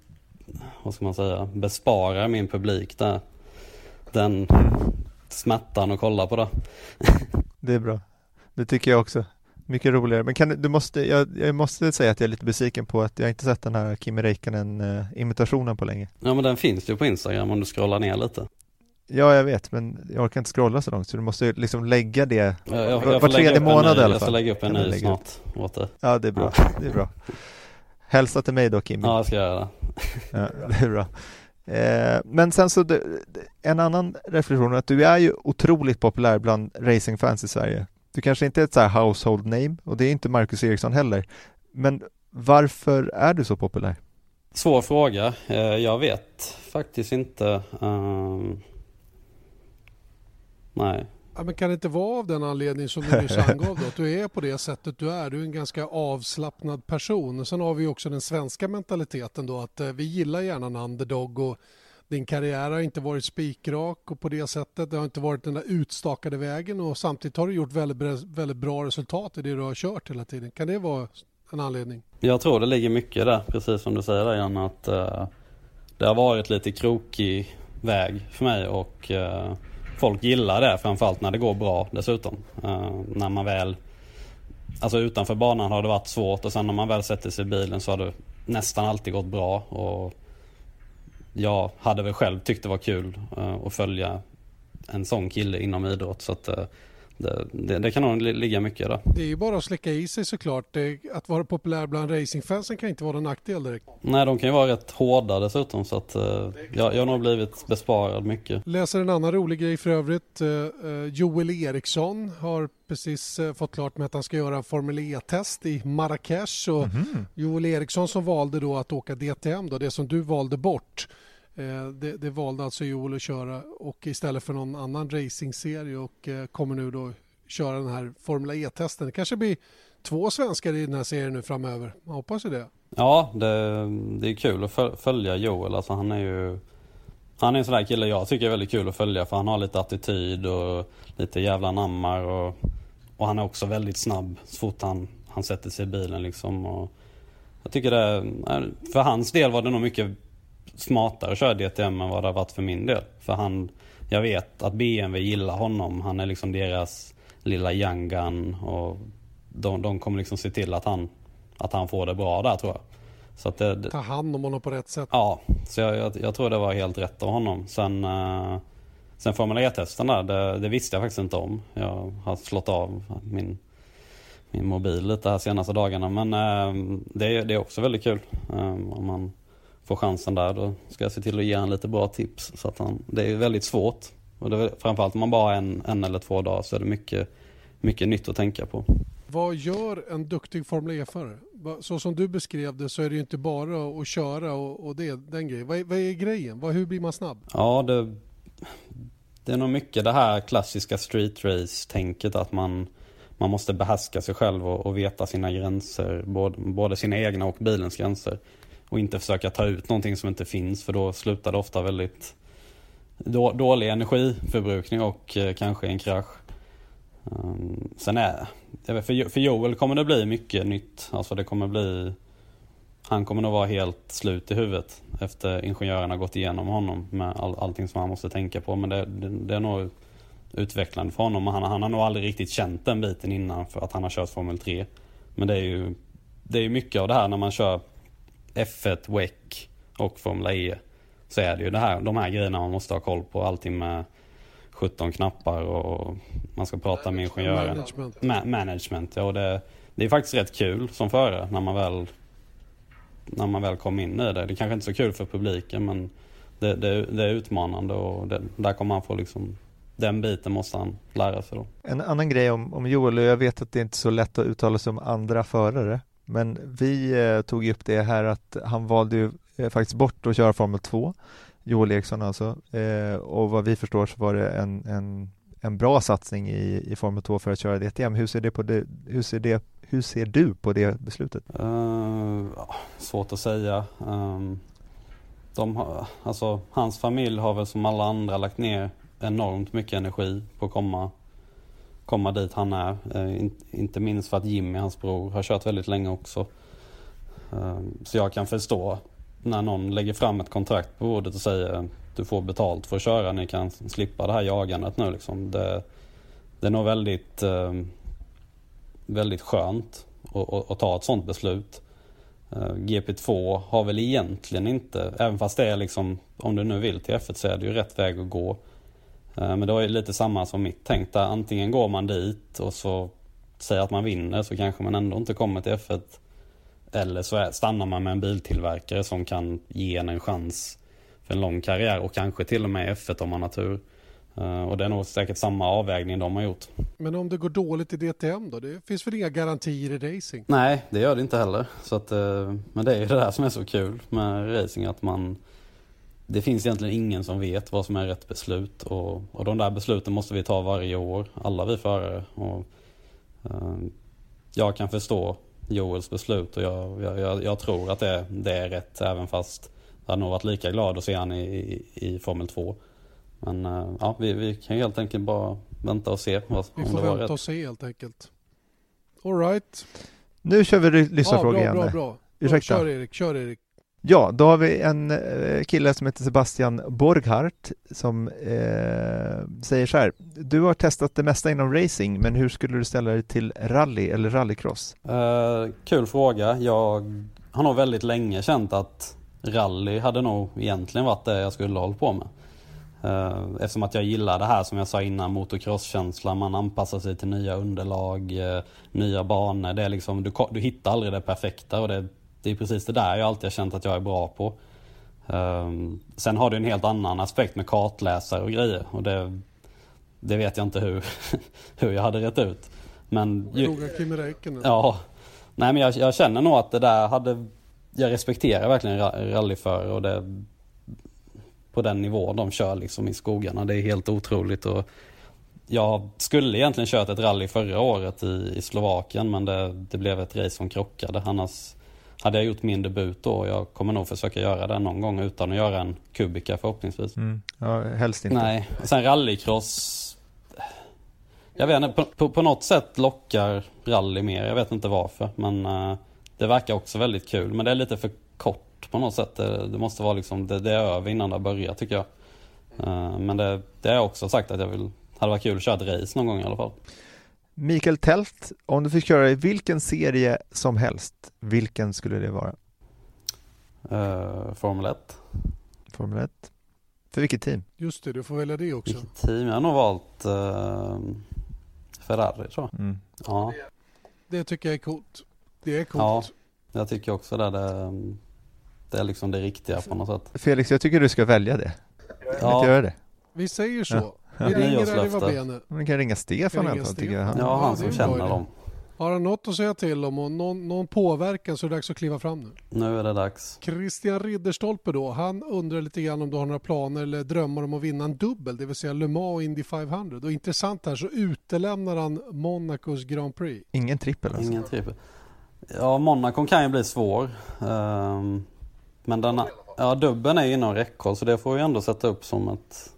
vad ska man säga, besparar min publik där. Den smärtan att kolla på det. det är bra. Det tycker jag också. Mycket roligare. Men kan, du måste, jag, jag, måste säga att jag är lite besviken på att jag inte sett den här Kimi Räikkönen-imitationen eh, på länge. Ja men den finns ju på Instagram om du scrollar ner lite. Ja, jag vet, men jag orkar inte scrolla så långt så du måste liksom lägga det jag, jag, jag var tredje månad i alla fall. Jag ska lägga upp en ny snart åt det. Ja, det är bra. Det är bra. Hälsa till mig då Kimmy. Ja, jag ska göra det. ja, det är bra. Eh, men sen så, en annan reflektion är att du är ju otroligt populär bland racingfans i Sverige. Du kanske inte är ett så här household name och det är inte Marcus Eriksson heller. Men varför är du så populär? Svår fråga. Eh, jag vet faktiskt inte. Um... Nej. Ja, men kan det inte vara av den anledning som du nyss angav då, att du är på det sättet du är. Du är en ganska avslappnad person. Sen har vi också den svenska mentaliteten då att eh, vi gillar gärna en underdog och din karriär har inte varit spikrak och på det sättet. Det har inte varit den där utstakade vägen och samtidigt har du gjort väldigt, väldigt bra resultat i det du har kört hela tiden. Kan det vara en anledning? Jag tror det ligger mycket där, precis som du säger där Jan, att uh, det har varit lite krokig väg för mig och uh, folk gillar det framförallt när det går bra dessutom. Uh, när man väl Alltså utanför banan har det varit svårt och sen när man väl sätter sig i bilen så har det nästan alltid gått bra. Och jag hade väl själv tyckt det var kul eh, att följa en sån kille inom idrott. Så att, eh, det, det, det, kan nog ligga mycket där. Det är ju bara att släcka i sig såklart. Det, att vara populär bland racingfansen kan inte vara en nackdel direkt. Nej, de kan ju vara rätt hårda dessutom så att uh, jag, jag har nog blivit besparad mycket. Läser en annan rolig grej för övrigt. Uh, Joel Eriksson har precis uh, fått klart med att han ska göra en Formel E-test i Marrakesh och mm -hmm. Joel Eriksson som valde då att åka DTM då, det som du valde bort. Eh, det, det, valde alltså Joel att köra och istället för någon annan racingserie och eh, kommer nu då köra den här Formula E-testen. Det kanske blir två svenskar i den här serien nu framöver. Man hoppas ju det. Ja, det, det är kul att följa Joel. Alltså han är ju han är en sån där kille jag tycker är väldigt kul att följa för han har lite attityd och lite jävla nammar och, och han är också väldigt snabb så fort han, han sätter sig i bilen liksom. Och jag tycker det, för hans del var det nog mycket smartare att köra DTM än vad det har varit för min del. För han, jag vet att BMW gillar honom. Han är liksom deras lilla young gun och de, de kommer liksom se till att han, att han får det bra där tror jag. Så att det, det, Ta hand om honom på rätt sätt. Ja, så jag, jag, jag tror det var helt rätt av honom. Sen, uh, sen Formel E-testen där, det, det, visste jag faktiskt inte om. Jag har slått av min, min mobil lite här senaste dagarna. Men uh, det, det är också väldigt kul. Uh, om man får chansen där då ska jag se till att ge honom lite bra tips. Så att han, det är väldigt svårt. Och det är, framförallt om man bara har en, en eller två dagar så är det mycket, mycket nytt att tänka på. Vad gör en duktig Formel E-förare? Så som du beskrev det så är det ju inte bara att köra och, och det, den grejen. Vad, vad är grejen? Vad, hur blir man snabb? Ja, det, det är nog mycket det här klassiska street race-tänket att man, man måste behärska sig själv och, och veta sina gränser. Både, både sina egna och bilens gränser. Och inte försöka ta ut någonting som inte finns för då slutar det ofta väldigt dålig energiförbrukning och eh, kanske en krasch. Um, sen är för, för Joel kommer det bli mycket nytt. Alltså det kommer bli Han kommer nog vara helt slut i huvudet efter ingenjörerna gått igenom honom med all, allting som han måste tänka på. Men det, det, det är nog utvecklande för honom. Han, han har nog aldrig riktigt känt den biten innan för att han har kört Formel 3. Men det är ju Det är mycket av det här när man kör F1, WEC och Formel E så är det ju det här, de här grejerna man måste ha koll på. Allting med 17 knappar och man ska prata med ingenjören. Management. Ma management, ja. Och det, det är faktiskt rätt kul som förare när man väl när man väl kommer in i det. Det är kanske inte är så kul för publiken men det, det, det är utmanande och det, där kommer han få liksom den biten måste han lära sig då. En annan grej om, om Joel, jag vet att det är inte är så lätt att uttala sig om andra förare men vi eh, tog upp det här att han valde ju eh, faktiskt bort att köra Formel 2, Joel Eriksson alltså. Eh, och vad vi förstår så var det en, en, en bra satsning i, i Formel 2 för att köra DTM. Hur ser, det på det, hur ser, det, hur ser du på det beslutet? Uh, svårt att säga. Um, de alltså, hans familj har väl som alla andra lagt ner enormt mycket energi på att komma komma dit han är. Eh, inte minst för att Jimmy, hans bror, har kört väldigt länge också. Ehm, så jag kan förstå när någon lägger fram ett kontrakt på bordet och säger du får betalt för att köra, ni kan slippa det här jagandet nu liksom. Det, det är nog väldigt, ehm, väldigt skönt att, att ta ett sådant beslut. Ehm, GP2 har väl egentligen inte, även fast det är liksom, om du nu vill till F1 så är det ju rätt väg att gå. Eh, men det var lite samma som mitt tänk där. Antingen går man dit och så säger att man vinner så kanske man ändå inte kommer till F1. Eller så stannar man med en biltillverkare som kan ge en en chans. För en lång karriär och kanske till och med F1 om han har tur. Eh, och det är nog säkert samma avvägning de har gjort. Men om det går dåligt i DTM då? Det finns väl inga garantier i racing? Nej, det gör det inte heller. Så att, eh, men det är ju det där som är så kul med racing att man det finns egentligen ingen som vet vad som är rätt beslut och, och de där besluten måste vi ta varje år, alla vi förare. Och, uh, jag kan förstå Joels beslut och jag, jag, jag, tror att det, det, är rätt även fast jag hade nog varit lika glad att se han i, i, i Formel 2. Men uh, ja, vi, vi kan helt enkelt bara vänta och se vad, vi får vänta och se helt enkelt. Alright. Nu kör vi lyssnarfrågor ja, bra, igen. Bra, bra. Ursäkta. Kör Erik, kör Erik. Ja, då har vi en eh, kille som heter Sebastian Borghardt som eh, säger så här. Du har testat det mesta inom racing, men hur skulle du ställa dig till rally eller rallycross? Eh, kul fråga. Jag har nog väldigt länge känt att rally hade nog egentligen varit det jag skulle hålla på med. Eh, eftersom att jag gillar det här som jag sa innan, motocrosskänslan, man anpassar sig till nya underlag, eh, nya banor. Det är liksom, du, du hittar aldrig det perfekta och det det är precis det där jag alltid har känt att jag är bra på. Um, sen har du en helt annan aspekt med kartläsare och grejer. Och det, det vet jag inte hur, hur jag hade rätt ut. Men... Ju, Kimi Ja. Nej men jag, jag, känner nog att det där hade... Jag respekterar verkligen rallyförare och det... På den nivån de kör liksom i skogarna. Det är helt otroligt. Och jag skulle egentligen kört ett rally förra året i, i Slovakien men det, det blev ett race som krockade. Annars hade jag gjort min debut då. Jag kommer nog försöka göra det någon gång utan att göra en kubika förhoppningsvis. Mm. Ja, helst inte. Nej, sen rallycross. Jag vet inte, på, på, på, något sätt lockar rally mer. Jag vet inte varför. Men uh, det verkar också väldigt kul. Men det är lite för kort på något sätt. Det, det måste vara liksom, det, det, är över innan det börjar tycker jag. Uh, men det, det har jag också sagt att jag vill, hade varit kul att köra ett race någon gång i alla fall. Mikael Tält, om du fick köra i vilken serie som helst, vilken skulle det vara? Uh, Formel 1. Formel 1. För vilket team? Just det, du får välja det också. Vilket team? Jag har nog valt uh, Ferrari tror jag. Mm. Ja. Det tycker jag är coolt. Det är coolt. Ja, jag tycker också det. Det, det är liksom det riktiga på något sätt. Felix, jag tycker du ska välja det. Ja. Inte göra det. Vi säger så. Ja. Vi ringer Oliver Bene. Man kan ringa Stefan ringa Stefan. Han. Ja, han som känner dem. Har han något att säga till om och någon, någon påverkan så är det dags att kliva fram nu. Nu är det dags. Christian Ridderstolpe då, han undrar lite grann om du har några planer eller drömmar om att vinna en dubbel, det vill säga Le Mans och Indy 500. Och intressant här så utelämnar han Monacos Grand Prix. Ingen trippel alltså? Ingen trippel. Ja, Monaco kan ju bli svår. Um, men den, ja, dubben är inom räckhåll så det får vi ändå sätta upp som ett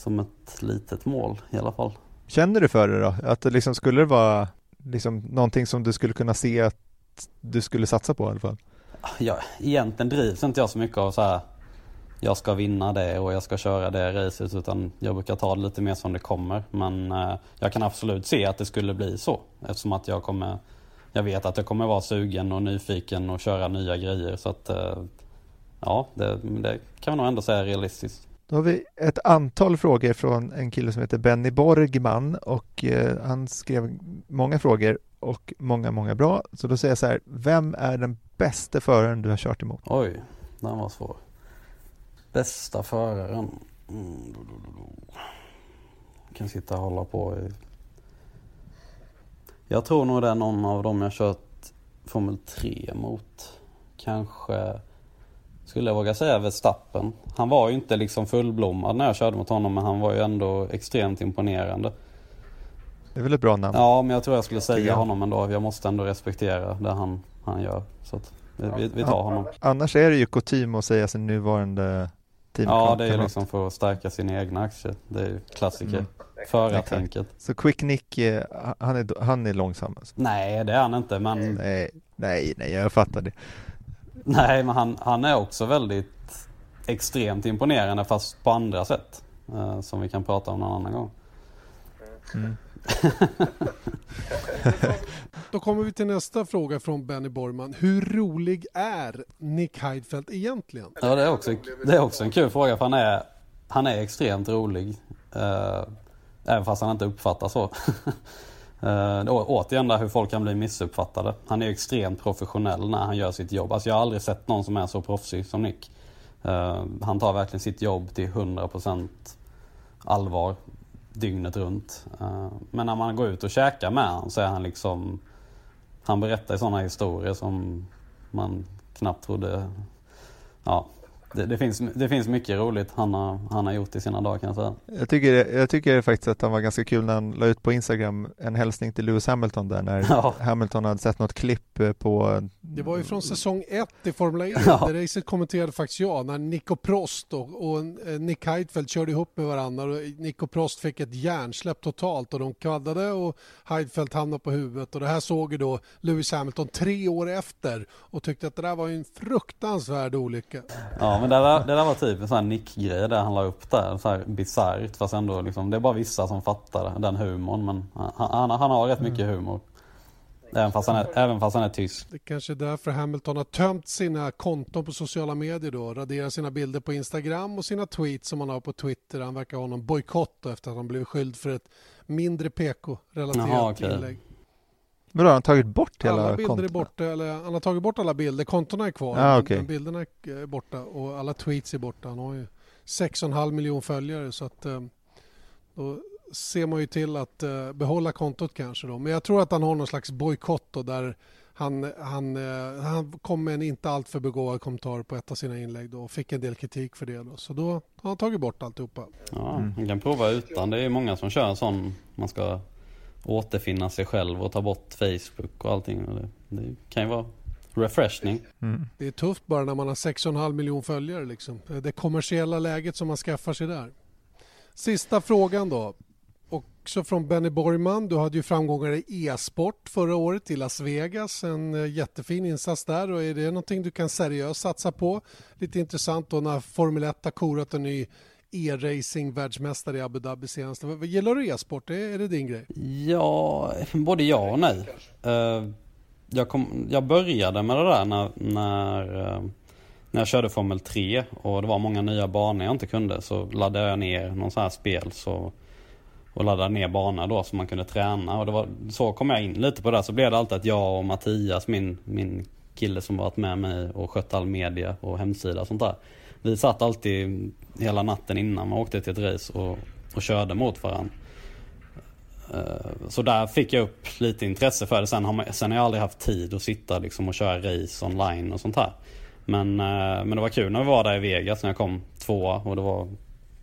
som ett litet mål i alla fall. Känner du för det då? Att det liksom skulle vara liksom någonting som du skulle kunna se att du skulle satsa på i alla fall? Ja, egentligen drivs inte jag så mycket av så här jag ska vinna det och jag ska köra det racet utan jag brukar ta det lite mer som det kommer. Men eh, jag kan absolut se att det skulle bli så eftersom att jag kommer jag vet att jag kommer vara sugen och nyfiken och köra nya grejer så att eh, ja, det, det kan vi nog ändå säga är realistiskt. Då har vi ett antal frågor från en kille som heter Benny Borgman och eh, han skrev många frågor och många, många bra. Så då säger jag så här, vem är den bästa föraren du har kört emot? Oj, den var svår. Bästa föraren? Mm, kan sitta och hålla på i... Jag tror nog det är någon av dem jag kört Formel 3 mot. Kanske skulle jag våga säga, Verstappen. Han var ju inte liksom fullblommad när jag körde mot honom men han var ju ändå extremt imponerande. Det är väl ett bra namn? Ja, men jag tror jag skulle säga honom ändå. Jag måste ändå respektera det han, han gör. Så att vi, vi tar honom. Annars är det ju kutym att säga sin nuvarande team Ja, det är liksom för att stärka sina egna aktier. Det är ju klassiker. Mm. Förartänket. Så Quick Nick, eh, han är, han är långsam alltså. Nej, det är han inte men... Nej, nej, nej, jag fattar det. Nej, men han, han är också väldigt extremt imponerande fast på andra sätt. Eh, som vi kan prata om någon annan gång. Mm. Då kommer vi till nästa fråga från Benny Borgman. Hur rolig är Nick Heidfeldt egentligen? Ja, det är också, det är också en kul fråga för han är, han är extremt rolig. Uh, även fast han inte uppfattar så. Uh, återigen där hur folk kan bli missuppfattade. Han är extremt professionell när han gör sitt jobb. Alltså jag har aldrig sett någon som är så proffsig som Nick. Uh, han tar verkligen sitt jobb till 100% allvar dygnet runt. Uh, men när man går ut och käkar med honom så är han liksom Han berättar sådana historier som man knappt trodde Ja, det, det, finns, det finns mycket roligt han har, han har gjort i sina dagar kan jag säga. Jag tycker, jag tycker faktiskt att han var ganska kul när han la ut på Instagram en hälsning till Lewis Hamilton där när Ja. Hamilton hade sett något klipp eh, på Det var ju från säsong 1 i Formel 1. Ja. Det racet kommenterade faktiskt jag när Nico Prost och, och eh, Nick Heidfeld körde ihop med varandra. Och Nico Prost fick ett hjärnsläpp totalt och de kvaddade och Heidfeld hamnade på huvudet. Och det här såg ju då Lewis Hamilton tre år efter och tyckte att det där var en fruktansvärd olycka. Ja men det där, det där var typ en sån här nickgrej där han la upp där. Så här bisarrt fast ändå liksom, det är bara vissa som fattar den humorn men han, han, han har rätt mycket humor. Även fast han är, även fast han är tysk. Det är kanske är därför Hamilton har tömt sina konton på sociala medier då. Raderat sina bilder på Instagram och sina tweets som han har på Twitter. Han verkar ha någon bojkott efter att han blev skyldig för ett mindre PK-relaterat okej. inlägg. Men då har han tagit bort hela Alla bilder är kontot? borta, eller han har tagit bort alla bilder. Kontona är kvar, Ah, men- okej. men bilderna är borta och alla tweets är borta. Han har ju 6,5 miljon följare så att eh, då ser man ju till att eh, behålla kontot kanske då. Men jag tror att han har någon slags bojkott då där han, han, eh, han kom med en inte alltför begåvad kommentar på ett av sina inlägg då och fick en del kritik för det då. Så då har han tagit bort alltihopa. Ja, Mm. man kan prova utan. Det är många som kör en sån, man ska återfinna sig själv och ta bort Facebook och allting. Och Det, det kan ju vara refreshning. Mm. Det är tufft bara när man har 6,5 miljon följare. Liksom. Det kommersiella läget som man skaffar sig där. Sista frågan då. Också från Benny Borgman. Du hade ju framgångar i e-sport förra året i Las Vegas. En eh, jättefin insats där. Och är det någonting du kan seriöst satsa på? Lite intressant då när Formel 1 har korat en ny e-racing världsmästare i Abu Dhabi senast. Gillar du e-sport? Är det din grej? Ja, både ja och nej. Eh, jag, kom, jag började med det där när, när, eh, när jag körde Formel 3 och det var många nya banor jag inte kunde. Så laddade jag ner någon sån här spel så, och laddade ner banor då så man kunde träna. Och det var, så kom jag in lite på det. Så blev det alltid att jag och Mattias, min, min kille som varit med mig och skött all media och hemsida och sånt där. Vi satt alltid hela natten innan man åkte till ett race och, och körde mot varandra. Eh, Så där fick jag upp lite intresse för det. Sen har, man, sen har jag aldrig haft tid att sitta liksom och köra race online och sånt här. Men, eh, men det var kul när vi var där i Vegas när jag kom tvåa och det var,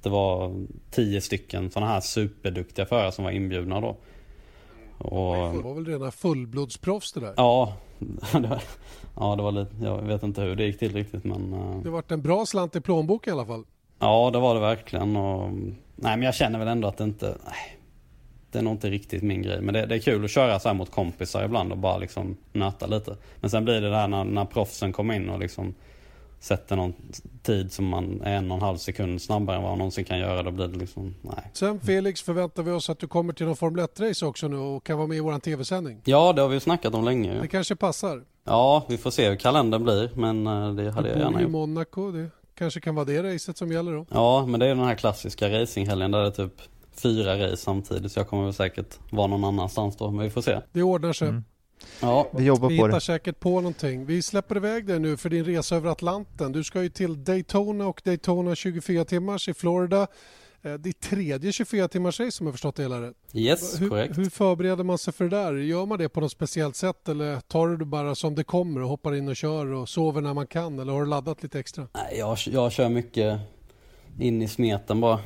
det var tio stycken sådana här superduktiga förare som var inbjudna då. Och, Det var väl rena fullblodsproffs det där? ja, ja, det var lite, jag vet inte hur det gick till riktigt men eh, Det vart en bra slant i plånboken i alla fall. Ja, det var det verkligen. Och, nej, men jag känner väl ändå att det inte... Nej, det är nog inte riktigt min grej. Men det, det är kul att köra så här mot kompisar ibland och bara liksom nöta lite. Men sen blir det där när, när proffsen kommer in och liksom sätter någon tid som man är en och en halv sekund snabbare än vad man någonsin kan göra. Då blir det liksom, nej. Sen Felix förväntar vi oss att du kommer till någon Formel 1-race också nu och kan vara med i vår tv-sändning. Ja, det har vi ju snackat om länge. Det ju. kanske passar. Ja, vi får se hur kalendern blir. Men eh, det hade jag Du bor gärna ju i gjort. Monaco. Det kanske kan vara det racet som gäller då. Ja, men det är den här klassiska racinghelgen där det är typ fyra race samtidigt. Så jag kommer väl säkert vara någon annanstans då. Men vi får se. Det ordnar sig. Mm. Ja, Vi jobbar Vi på hittar det. säkert på någonting. Vi släpper iväg dig nu för din resa över Atlanten. Du ska ju till Daytona och Daytona 24 timmars i Florida. Eh, Det är tredje 24 timmars race som jag förstått det hela rätt. yes, Hur, korrekt. hur förbereder man sig för det där? Gör man det på något speciellt sätt eller tar du det bara som det kommer och hoppar in och kör och sover när man kan eller har du laddat lite extra? Nej, jag, jag kör mycket in i smeten bara.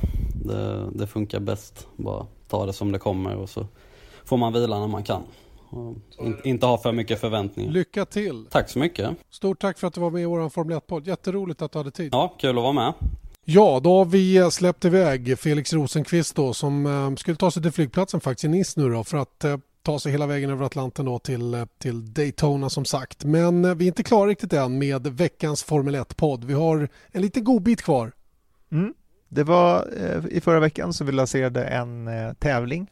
Det, det funkar bäst. Bara ta det som det kommer och så får man vila när man kan. In, inte ha för mycket förväntningar. Lycka till! Tack så mycket. Stort tack för att du var med i vår Formel 1-podd. Jätteroligt att du hade tid. Ja, kul att vara med. Ja, då har vi eh, släppt iväg Felix Rosenqvist då, som eh, skulle ta sig till flygplatsen faktiskt i Nice nu då för att eh, ta sig hela vägen över Atlanten då till, till Daytona som sagt. Men eh, vi är inte klara riktigt än med veckans Formel 1-podd. Vi har en liten god bit kvar. Mm. Det var i förra veckan så vi lanserade en tävling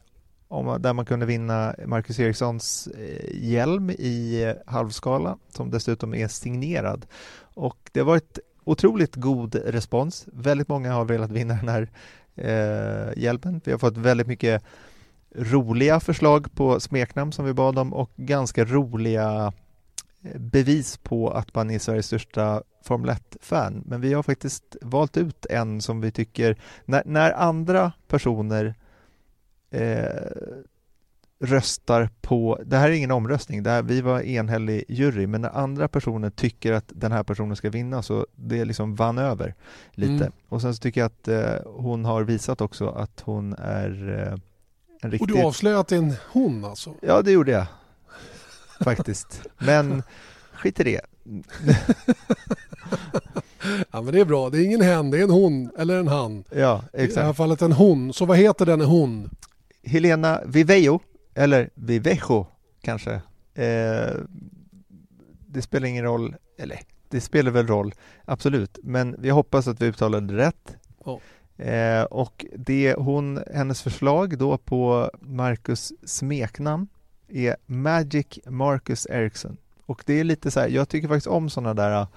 om, där man kunde vinna Marcus Erikssons eh, hjälm i eh, halvskala som dessutom är signerad. Och det har varit otroligt god respons. Väldigt många har velat vinna den här eh, hjälmen. Vi har fått väldigt mycket roliga förslag på smeknamn som vi bad om och ganska roliga eh, bevis på att man är Sveriges största Formel 1-fan. Men vi har faktiskt valt ut en som vi tycker, när, när andra personer eh, röstar på, det här är ingen omröstning, det här, vi var enhällig jury, men när andra personer tycker att den här personen ska vinna så det liksom vann över lite. Mm. Och sen så tycker jag att eh, hon har visat också att hon är eh, en riktig... Och du avslöjade att det är en hon alltså? Ja, det gjorde jag faktiskt. Men skit i det. ja men det är bra, det är ingen hen, det är en hon eller en han. Ja, exakt. I det här fallet en hon. Så vad heter den hon? Helena Vivejo eller Vivejo kanske. Eh, det spelar ingen roll, eller det spelar väl roll, absolut, men vi hoppas att vi uttalade rätt. Oh. Eh, och det hon, hennes förslag då på Marcus smeknamn är Magic Marcus Ericsson. Och det är lite så här, jag tycker faktiskt om sådana där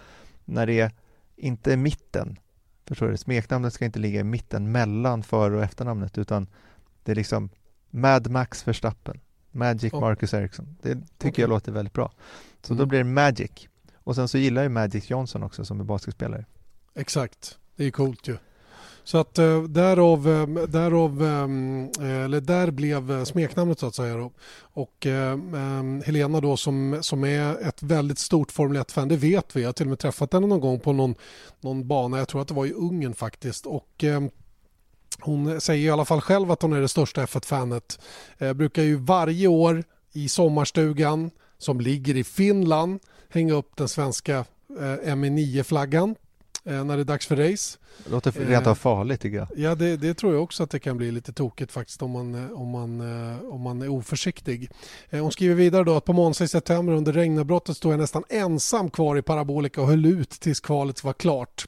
när det är inte är mitten. Förstår du? Smeknamnet ska inte ligga i mitten mellan för och efternamnet utan det är liksom Mad Max Verstappen, Magic oh. Marcus Ericsson. Det tycker okay. jag låter väldigt bra. Så mm. då blir det Magic. Och sen så gillar jag Magic Johnson också som är basketspelare. Exakt, det är coolt ju. Så att eh, därav, eh, därav eh, eller där blev smeknamnet så att säga. Då. Och Helena då som, som är ett väldigt stort Formel 1-fan, det vet vi. Jag har till och med träffat henne någon gång på någon, någon bana, jag tror att det var i Ungern faktiskt. Och hon säger i alla fall själv att hon är det största F1-fanet. brukar ju varje år i sommarstugan som ligger i Finland hänga upp den svenska ME9-flaggan när det är dags för race. Det låter rent av farligt tycker jag. Ja, det, det, tror jag också att det kan bli lite tokigt faktiskt om man, om man, om man är oförsiktig. Hon skriver vidare då att på Monza i september under regnavbrottet stod jag nästan ensam kvar i parabolika och höll ut tills kvalet var klart.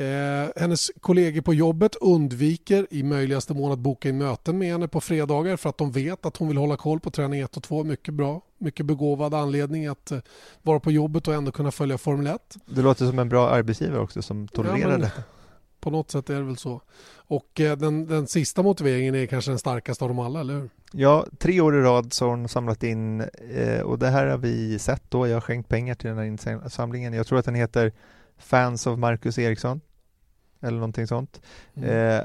Eh, hennes kollegor på jobbet undviker i möjligaste mån att boka in möten med henne på fredagar för att de vet att hon vill hålla koll på träning 1 och 2. Mycket bra, mycket begåvad anledning att eh, vara på jobbet och ändå kunna följa Formel 1. Det låter som en bra arbetsgivare också som tolererar ja, det. På något sätt är det väl så. Och eh, den, den sista motiveringen är kanske den starkaste av dem alla, eller hur? Ja, tre år i rad så har hon samlat in eh, och det här har vi sett då. Jag har skänkt pengar till den här insamlingen. Jag tror att den heter Fans of Marcus Eriksson eller någonting sånt. Mm. Eh,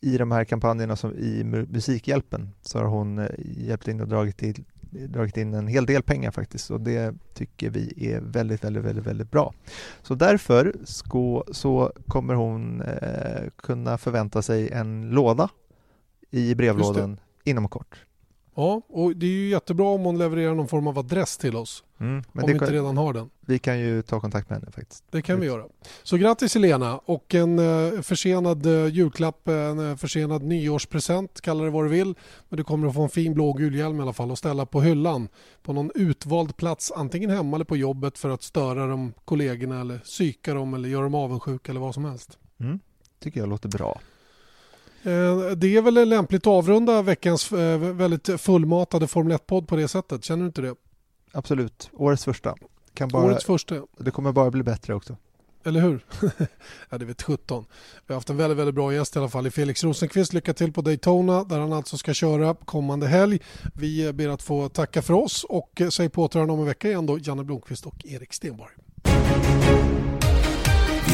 I de här kampanjerna som i Musikhjälpen så har hon eh, hjälpt in och dragit, till, dragit in en hel del pengar faktiskt och det tycker vi är väldigt, väldigt, väldigt, väldigt bra. Så därför ska, så kommer hon eh, kunna förvänta sig en låda i brevlådan inom kort. Ja, och det är ju jättebra om hon levererar någon form av adress till oss. Mm, om vi inte redan har den. Vi kan ju ta kontakt med henne faktiskt. Det kan vi göra. Så grattis Helena och en uh, försenad uh, julklapp, en uh, försenad nyårspresent, kalla det vad du vill. Men du kommer att få en fin blågul hjälm i alla fall och ställa på hyllan på någon utvald plats, antingen hemma eller på jobbet för att störa de kollegorna eller psyka dem eller göra dem avundsjuka eller vad som helst. Mm, tycker jag låter bra. Eh, det är väl lämpligt att avrunda veckans eh, väldigt fullmatade Formel 1-podd på det sättet. Känner du inte det? Absolut. Årets första. Kan bara, Årets första. Det kommer bara bli bättre också. Eller hur? ja, det vet 17. Vi har haft en väldigt, väldigt bra gäst i alla fall i Felix Rosenqvist. Lycka till på Daytona där han alltså ska köra kommande helg. Vi ber att få tacka för oss och säg på återhörande om en vecka igen då Janne Blomqvist och Erik Stenborg.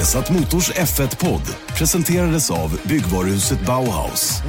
Vesat Motors F1-podd presenterades av byggvaruhuset Bauhaus.